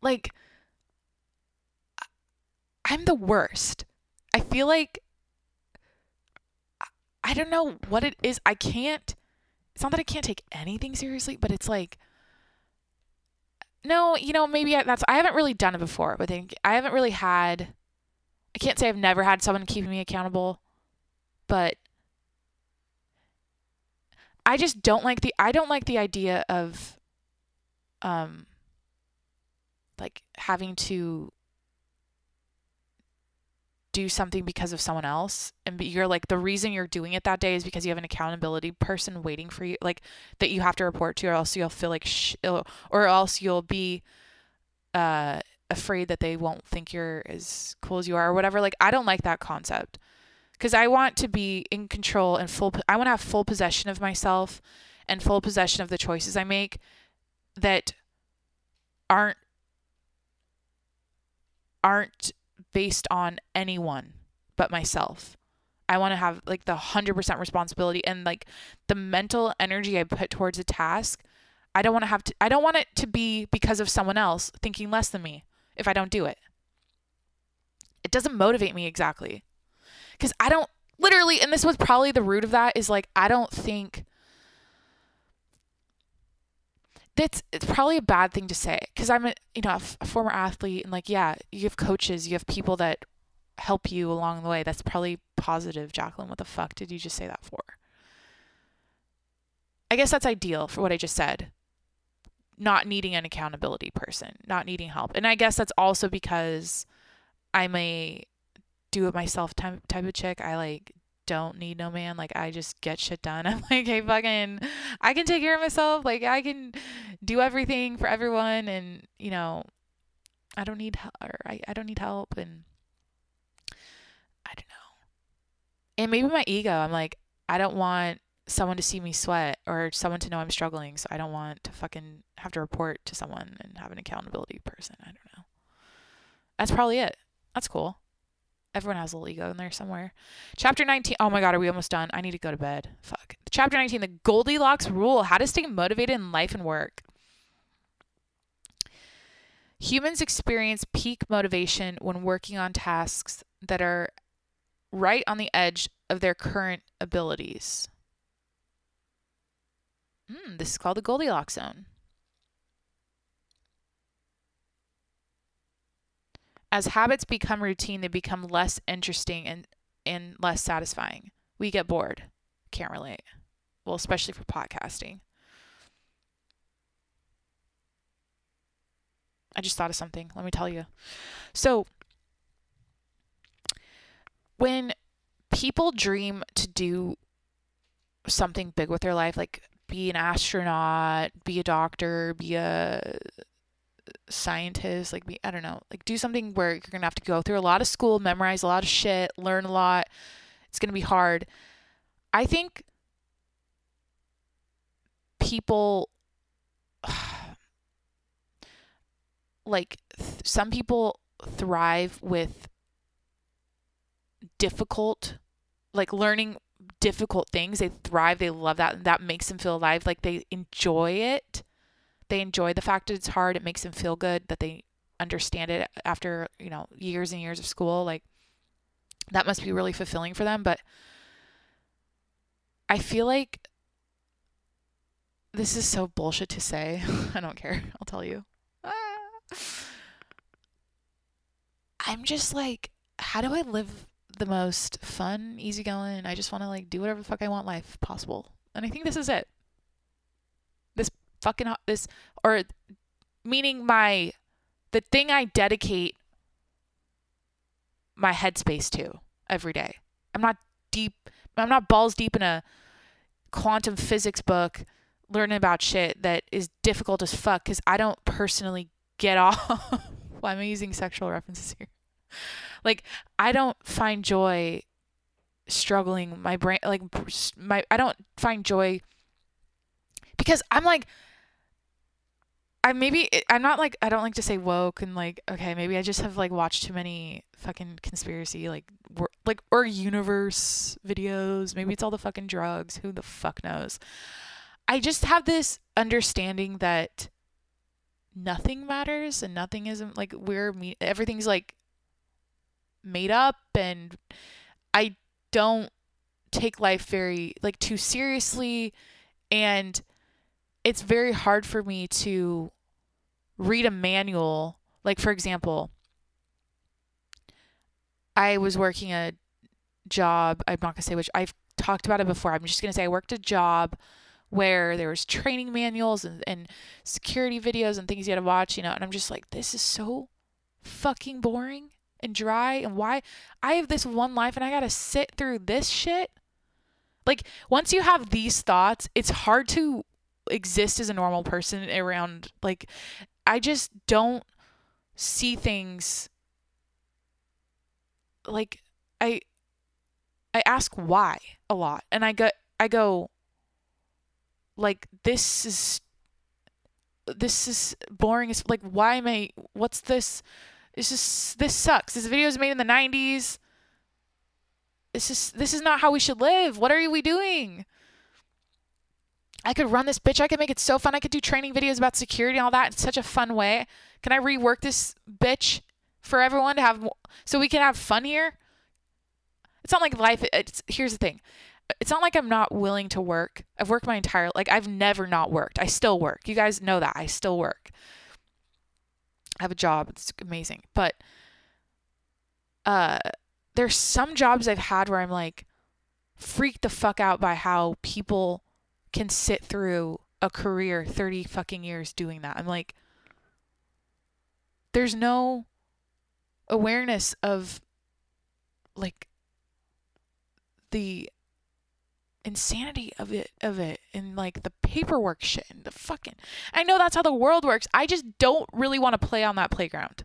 Like, I'm the worst. I feel like I don't know what it is. I can't. It's not that I can't take anything seriously, but it's like, no, you know, maybe that's. I haven't really done it before, but I, I haven't really had. I can't say I've never had someone keeping me accountable, but I just don't like the. I don't like the idea of, um, like having to do something because of someone else and you're like the reason you're doing it that day is because you have an accountability person waiting for you like that you have to report to or else you'll feel like sh- or else you'll be uh afraid that they won't think you're as cool as you are or whatever like I don't like that concept cuz I want to be in control and full I want to have full possession of myself and full possession of the choices I make that aren't aren't based on anyone but myself. I want to have like the 100% responsibility and like the mental energy I put towards a task. I don't want to have to, I don't want it to be because of someone else thinking less than me if I don't do it. It doesn't motivate me exactly. Because I don't literally, and this was probably the root of that is like, I don't think that's it's probably a bad thing to say. Because I'm a you know a, former athlete and like yeah you have coaches you have people that help you along the way. That's probably positive Jacqueline. What the fuck did you just say that for? I guess that's ideal for what I just said not needing an accountability person not needing help and I guess that's also because I'm a do it myself type type of chick I like don't need no man. Like I just get shit done. I'm like, hey, fucking, I can take care of myself. Like I can do everything for everyone, and you know, I don't need help. Or I I don't need help, and I don't know. And maybe my ego. I'm like, I don't want someone to see me sweat or someone to know I'm struggling. So I don't want to fucking have to report to someone and have an accountability person. I don't know. That's probably it. That's cool. Everyone has a little ego in there somewhere. Chapter 19. Oh my God, are we almost done? I need to go to bed. Fuck. Chapter 19 The Goldilocks Rule How to Stay Motivated in Life and Work. Humans experience peak motivation when working on tasks that are right on the edge of their current abilities. Mm, this is called the Goldilocks zone. As habits become routine, they become less interesting and, and less satisfying. We get bored. Can't relate. Well, especially for podcasting. I just thought of something. Let me tell you. So, when people dream to do something big with their life, like be an astronaut, be a doctor, be a scientist, like be I don't know, like do something where you're gonna have to go through a lot of school, memorize a lot of shit, learn a lot. It's gonna be hard. I think people like th- some people thrive with difficult like learning difficult things they thrive they love that that makes them feel alive like they enjoy it they enjoy the fact that it's hard. It makes them feel good that they understand it after, you know, years and years of school. Like that must be really fulfilling for them. But I feel like this is so bullshit to say. I don't care. I'll tell you. Ah. I'm just like, how do I live the most fun, easygoing? I just want to like do whatever the fuck I want life possible. And I think this is it This fucking this or meaning my the thing I dedicate my headspace to every day. I'm not deep I'm not balls deep in a quantum physics book learning about shit that is difficult as fuck cuz I don't personally get off well, I'm using sexual references here. Like I don't find joy struggling my brain like my I don't find joy because I'm like I maybe I'm not like I don't like to say woke and like okay maybe I just have like watched too many fucking conspiracy like wor- like or universe videos. Maybe it's all the fucking drugs. Who the fuck knows? I just have this understanding that nothing matters and nothing isn't like we're me everything's like made up and I don't take life very like too seriously and it's very hard for me to read a manual. Like for example I was working a job I'm not going to say which I've talked about it before I'm just going to say I worked a job where there was training manuals and, and security videos and things you had to watch, you know, and I'm just like, this is so fucking boring and dry and why I have this one life and I gotta sit through this shit. Like once you have these thoughts, it's hard to exist as a normal person around like I just don't see things like I I ask why a lot and I go I go like this is this is boring as like why am I what's this this is this sucks. This video is made in the 90s. This is this is not how we should live. What are we doing? I could run this bitch. I could make it so fun. I could do training videos about security and all that in such a fun way. Can I rework this bitch for everyone to have so we can have fun here? It's not like life. It's here's the thing it's not like I'm not willing to work. I've worked my entire like I've never not worked. I still work. You guys know that. I still work. I have a job. It's amazing. But uh there's some jobs I've had where I'm like freaked the fuck out by how people can sit through a career 30 fucking years doing that. I'm like there's no awareness of like the insanity of it of it and like the paperwork shit and the fucking I know that's how the world works. I just don't really want to play on that playground.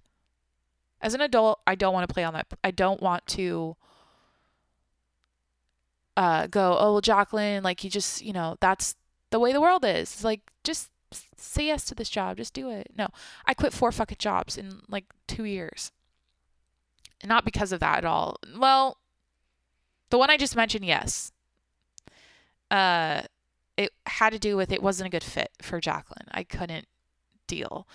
As an adult, I don't want to play on that. I don't want to uh go, "Oh, well, Jacqueline, like you just, you know, that's the way the world is." It's like just say yes to this job, just do it. No. I quit four fucking jobs in like 2 years. Not because of that at all. Well, the one I just mentioned, yes uh, it had to do with it wasn't a good fit for Jacqueline. I couldn't deal.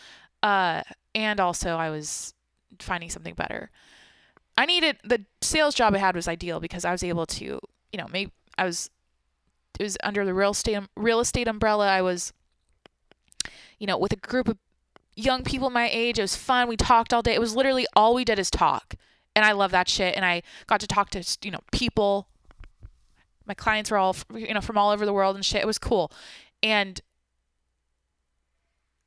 Uh, and also I was finding something better. I needed the sales job I had was ideal because I was able to, you know, maybe I was it was under the real estate real estate umbrella. I was you know, with a group of young people my age. It was fun. We talked all day. It was literally all we did is talk. And I love that shit and I got to talk to, you know, people my clients were all you know from all over the world and shit. It was cool, and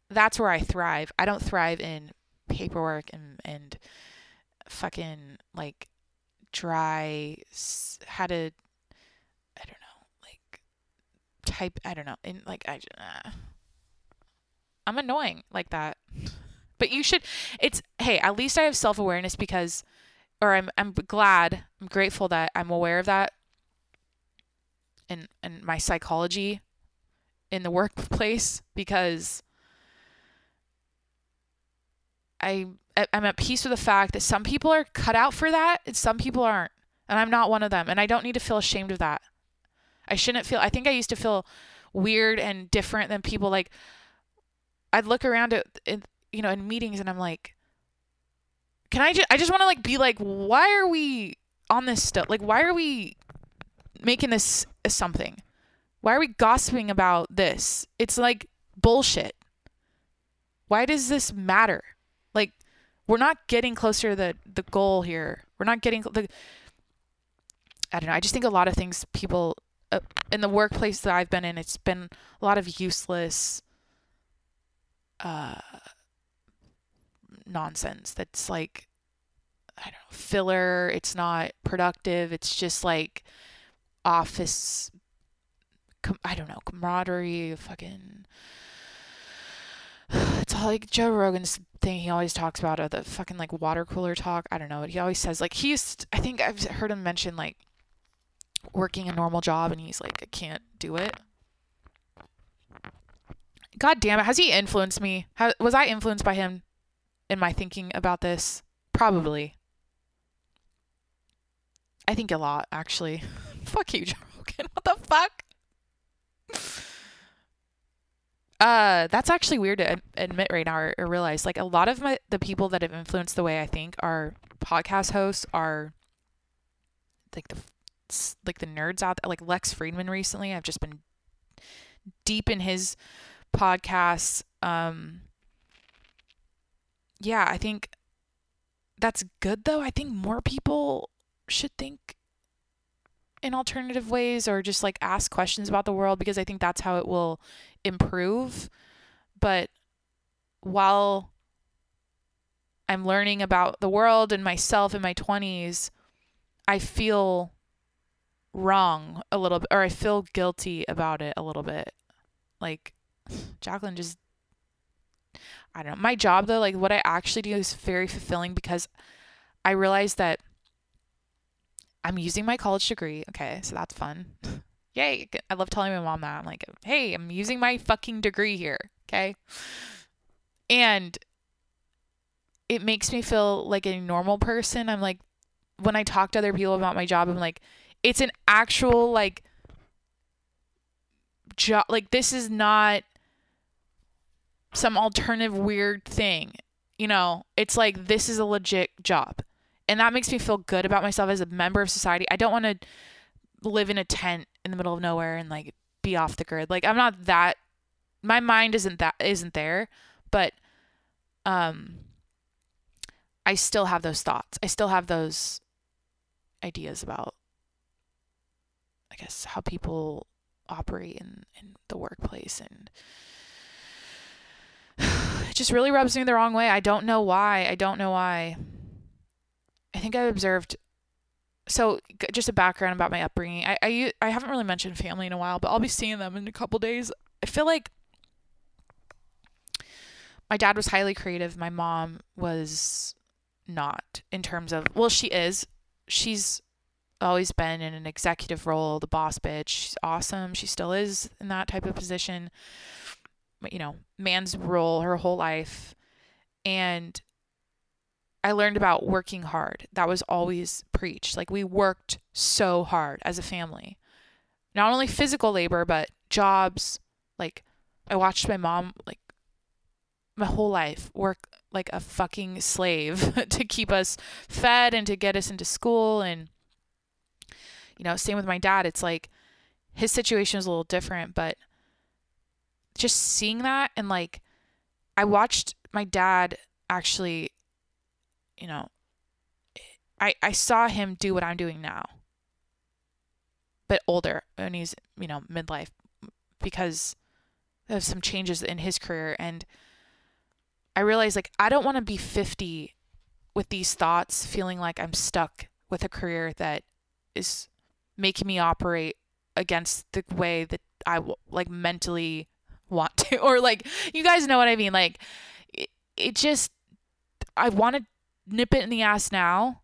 that's where I thrive. I don't thrive in paperwork and and fucking like dry how to I don't know like type I don't know in like I uh, I'm annoying like that. But you should it's hey, at least I have self-awareness because or I'm I'm glad, I'm grateful that I'm aware of that and and my psychology in the workplace because I I'm at peace with the fact that some people are cut out for that and some people aren't. And I'm not one of them and I don't need to feel ashamed of that. I shouldn't feel I think I used to feel weird and different than people like I'd look around at, at you know in meetings and I'm like can I just I just want to like be like why are we on this stuff? Like why are we making this something? Why are we gossiping about this? It's like bullshit. Why does this matter? Like we're not getting closer to the the goal here. We're not getting the I don't know. I just think a lot of things people uh, in the workplace that I've been in, it's been a lot of useless uh nonsense that's like I don't know, filler, it's not productive. It's just like office com- I don't know, camaraderie, fucking it's all like Joe Rogan's thing he always talks about uh, the fucking like water cooler talk. I don't know. He always says like he he's I think I've heard him mention like working a normal job and he's like I can't do it. God damn it. Has he influenced me? How, was I influenced by him in my thinking about this? Probably. I think a lot, actually. Fuck you, Joe Rogan. What the fuck? Uh, that's actually weird to ad- admit right now or, or realize. Like a lot of my the people that have influenced the way I think are podcast hosts are like the like the nerds out there. Like Lex Fridman recently, I've just been deep in his podcasts. Um, yeah, I think that's good though. I think more people should think in alternative ways or just like ask questions about the world because I think that's how it will improve. But while I'm learning about the world and myself in my 20s, I feel wrong a little bit or I feel guilty about it a little bit. Like Jacqueline just I don't know. My job though, like what I actually do is very fulfilling because I realize that I'm using my college degree. Okay, so that's fun. Yay. I love telling my mom that. I'm like, hey, I'm using my fucking degree here. Okay. And it makes me feel like a normal person. I'm like, when I talk to other people about my job, I'm like, it's an actual, like, job. Like, this is not some alternative weird thing. You know, it's like, this is a legit job. And that makes me feel good about myself as a member of society. I don't want to live in a tent in the middle of nowhere and like be off the grid. Like I'm not that my mind isn't that isn't there, but um I still have those thoughts. I still have those ideas about I guess how people operate in in the workplace and it just really rubs me the wrong way. I don't know why. I don't know why. I think I observed so just a background about my upbringing. I, I I haven't really mentioned family in a while, but I'll be seeing them in a couple days. I feel like my dad was highly creative. My mom was not in terms of well, she is. She's always been in an executive role, the boss bitch. She's awesome. She still is in that type of position. But you know, man's role her whole life. And I learned about working hard. That was always preached. Like we worked so hard as a family. Not only physical labor, but jobs. Like I watched my mom like my whole life work like a fucking slave to keep us fed and to get us into school and you know, same with my dad. It's like his situation is a little different, but just seeing that and like I watched my dad actually you know, I I saw him do what I'm doing now, but older and he's you know midlife, because of some changes in his career, and I realized like I don't want to be 50 with these thoughts, feeling like I'm stuck with a career that is making me operate against the way that I like mentally want to, or like you guys know what I mean, like it, it just I want to nip it in the ass now.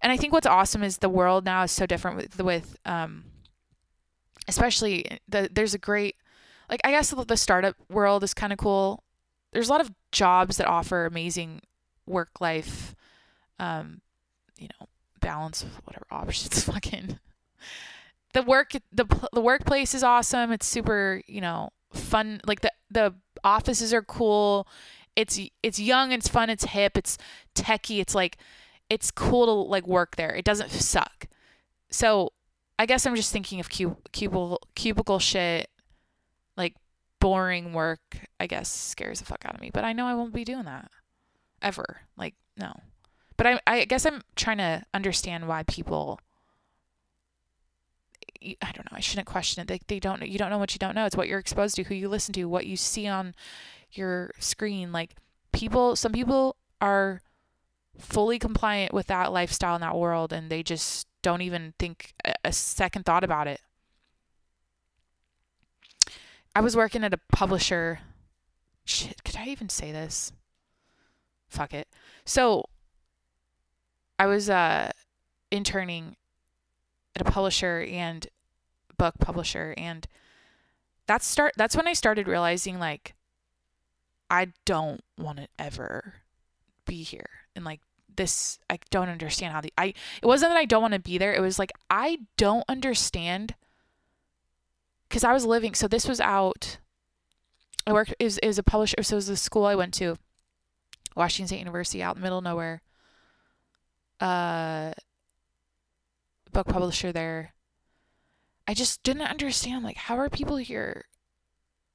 And I think what's awesome is the world now is so different with with um especially the there's a great like I guess the startup world is kind of cool. There's a lot of jobs that offer amazing work life um you know balance whatever options fucking the work the the workplace is awesome. It's super, you know, fun like the the offices are cool it's it's young, it's fun, it's hip, it's techy, it's like it's cool to like work there. It doesn't suck. So I guess I'm just thinking of cub- cubicle cubicle shit, like boring work. I guess scares the fuck out of me. But I know I won't be doing that ever. Like no. But I I guess I'm trying to understand why people. I don't know. I shouldn't question it. They, they don't. You don't know what you don't know. It's what you're exposed to, who you listen to, what you see on your screen. Like people, some people are fully compliant with that lifestyle in that world and they just don't even think a, a second thought about it. I was working at a publisher. Shit, could I even say this? Fuck it. So I was uh interning at a publisher and book publisher and that's start that's when I started realizing like I don't want to ever be here. And like this, I don't understand how the, I, it wasn't that I don't want to be there. It was like, I don't understand. Cause I was living, so this was out, I worked is is a publisher. So it was the school I went to, Washington State University, out in the middle of nowhere. Uh, book publisher there. I just didn't understand like how are people here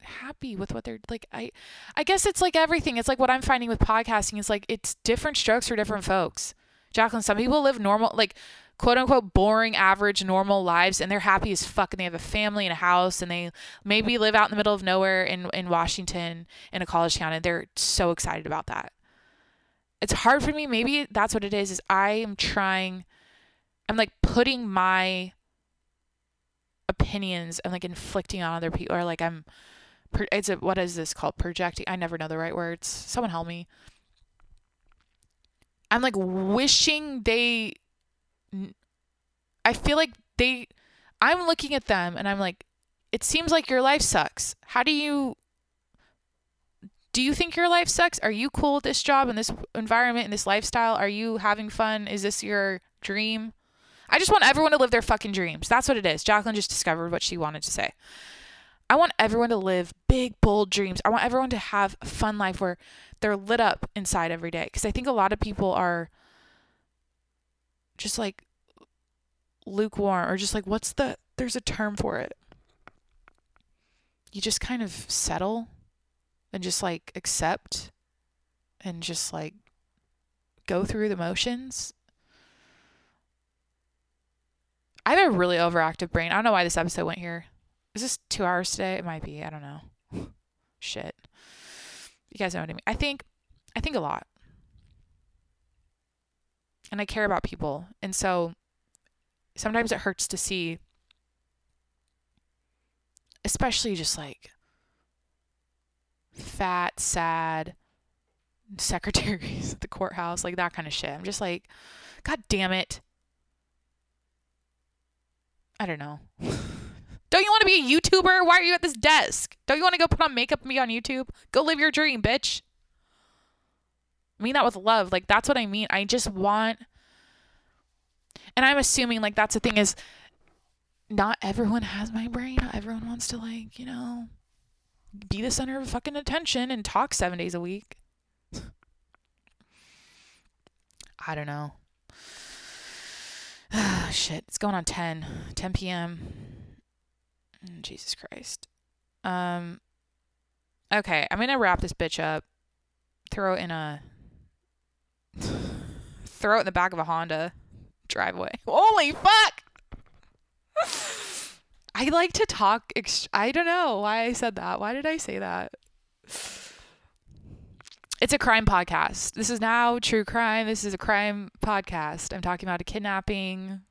happy with what they're like I I guess it's like everything. It's like what I'm finding with podcasting is like it's different strokes for different folks. Jacqueline, some people live normal like quote unquote boring, average, normal lives and they're happy as fuck and they have a family and a house and they maybe live out in the middle of nowhere in, in Washington in a college town and they're so excited about that. It's hard for me. Maybe that's what it is, is I am trying I'm like putting my opinions and like inflicting on other people or like I'm it's a, what is this called? Projecting I never know the right words. Someone help me. I'm like wishing they I feel like they I'm looking at them and I'm like it seems like your life sucks. How do you do you think your life sucks? Are you cool with this job and this environment and this lifestyle? Are you having fun? Is this your dream? I just want everyone to live their fucking dreams. That's what it is. Jacqueline just discovered what she wanted to say. I want everyone to live big, bold dreams. I want everyone to have a fun life where they're lit up inside every day. Because I think a lot of people are just like lukewarm or just like, what's the, there's a term for it. You just kind of settle and just like accept and just like go through the motions I have a really overactive brain. I don't know why this episode went here. Is this two hours today? It might be. I don't know. Shit. You guys know what I mean. I think I think a lot. And I care about people. And so sometimes it hurts to see especially just like fat, sad secretaries at the courthouse, like that kind of shit. I'm just like, God damn it. I don't know. Don't you want to be a YouTuber? Why are you at this desk? Don't you want to go put on makeup and be on YouTube? Go live your dream, bitch. I mean that with love. Like that's what I mean. I just want and I'm assuming like that's the thing is not everyone has my brain. Not everyone wants to like, you know, be the center of fucking attention and talk 7 days a week. I don't know. shit. It's going on 10, 10 p.m. Jesus Christ. Um, okay, I'm gonna wrap this bitch up. Throw it in a. throw it in the back of a Honda driveway. Holy fuck! I like to talk. I don't know why I said that. Why did I say that? It's a crime podcast. This is now true crime. This is a crime podcast. I'm talking about a kidnapping.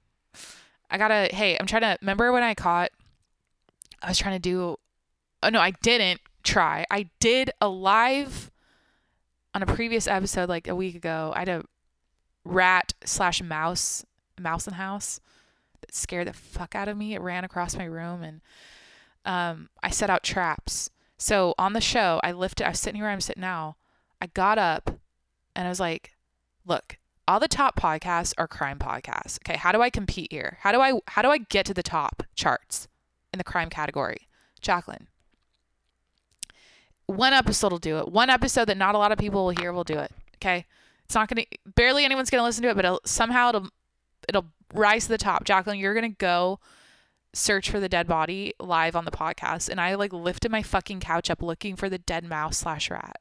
I gotta, hey, I'm trying to remember when I caught, I was trying to do, oh no, I didn't try. I did a live on a previous episode like a week ago. I had a rat slash mouse, mouse in house that scared the fuck out of me. It ran across my room and um, I set out traps. So on the show, I lifted, I was sitting here where I'm sitting now. I got up and I was like, look, all the top podcasts are crime podcasts. Okay, how do I compete here? How do I how do I get to the top charts in the crime category? Jacqueline. One episode will do it. One episode that not a lot of people will hear will do it. Okay? It's not going to barely anyone's going to listen to it, but it'll, somehow it'll it'll rise to the top. Jacqueline, you're going to go search for the dead body live on the podcast and I like lifted my fucking couch up looking for the dead mouse slash rat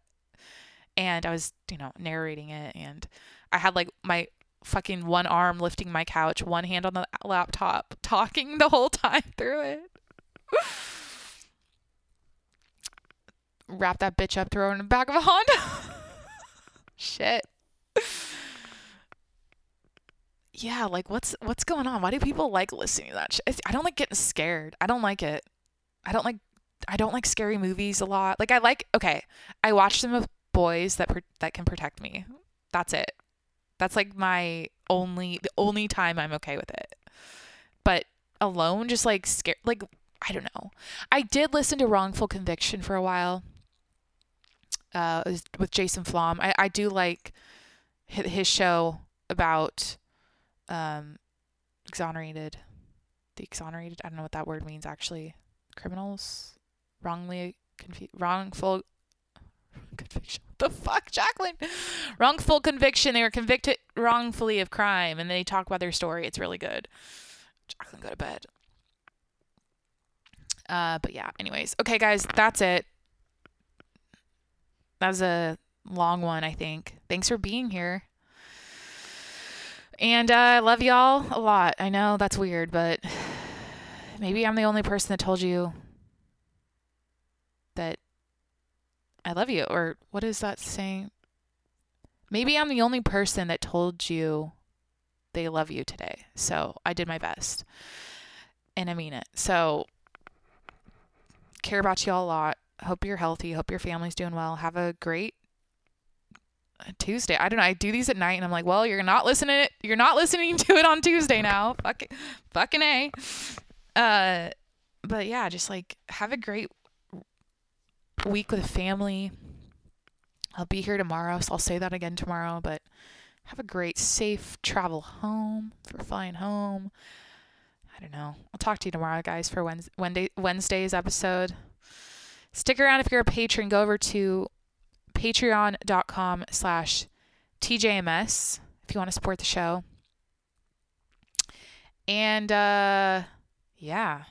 and I was, you know, narrating it and I had like my fucking one arm lifting my couch, one hand on the laptop, talking the whole time through it. Wrap that bitch up, throw it in the back of a Honda. Shit. Yeah, like what's what's going on? Why do people like listening to that shit? I don't like getting scared. I don't like it. I don't like I don't like scary movies a lot. Like I like okay, I watch them with boys that that can protect me. That's it. That's like my only the only time I'm okay with it. But alone just like scared like I don't know. I did listen to Wrongful Conviction for a while. Uh with Jason Flom. I I do like his show about um exonerated the exonerated I don't know what that word means actually criminals wrongly confu- wrongful conviction. What the fuck, Jacqueline? Wrongful conviction. They were convicted wrongfully of crime, and they talk about their story. It's really good. Jacqueline, go to bed. Uh, but yeah. Anyways, okay, guys, that's it. That was a long one, I think. Thanks for being here. And uh, I love y'all a lot. I know that's weird, but maybe I'm the only person that told you that I love you. Or what is that saying? Maybe I'm the only person that told you they love you today. So I did my best. And I mean it. So care about you all a lot. Hope you're healthy. Hope your family's doing well. Have a great Tuesday. I don't know. I do these at night and I'm like, well, you're not listening it. You're not listening to it on Tuesday now. Fuck fucking A. Uh but yeah, just like have a great week with family. I'll be here tomorrow, so I'll say that again tomorrow, but have a great safe travel home for flying home. I don't know. I'll talk to you tomorrow, guys, for Wednesday, Wednesday's episode. Stick around if you're a patron. Go over to patreon.com slash TJMS if you want to support the show. And uh yeah.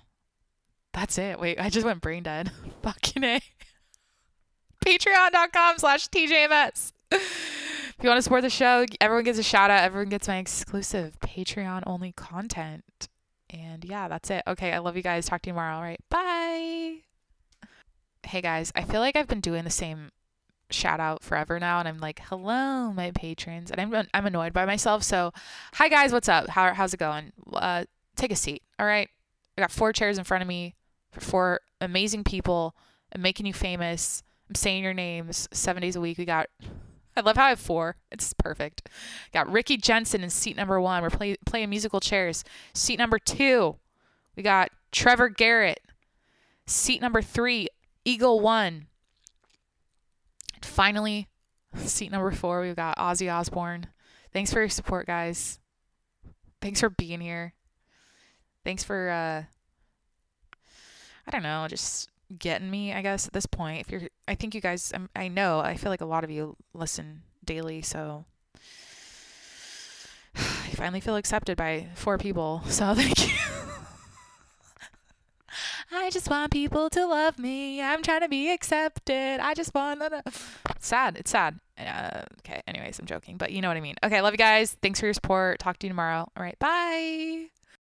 That's it. Wait, I just went brain dead. Fucking A. Patreon.com slash TJMS. If you want to support the show, everyone gets a shout out. Everyone gets my exclusive Patreon only content. And yeah, that's it. Okay, I love you guys. Talk to you tomorrow. All right. Bye. Hey guys, I feel like I've been doing the same shout out forever now and I'm like, "Hello, my patrons." And I'm I'm annoyed by myself. So, hi guys, what's up? How how's it going? Uh take a seat. All right? I got four chairs in front of me for four amazing people. I'm making you famous. I'm saying your names 7 days a week. We got I love how I have four. It's perfect. Got Ricky Jensen in seat number one. We're play, playing musical chairs. Seat number two, we got Trevor Garrett. Seat number three, Eagle One. And finally, seat number four, we've got Ozzy Osbourne. Thanks for your support, guys. Thanks for being here. Thanks for, uh, I don't know, just getting me, I guess, at this point. If you're, I think you guys, I'm, I know, I feel like a lot of you listen daily, so I finally feel accepted by four people. So thank you. I just want people to love me. I'm trying to be accepted. I just want to. Sad. It's sad. Uh, okay. Anyways, I'm joking, but you know what I mean. Okay. Love you guys. Thanks for your support. Talk to you tomorrow. All right. Bye.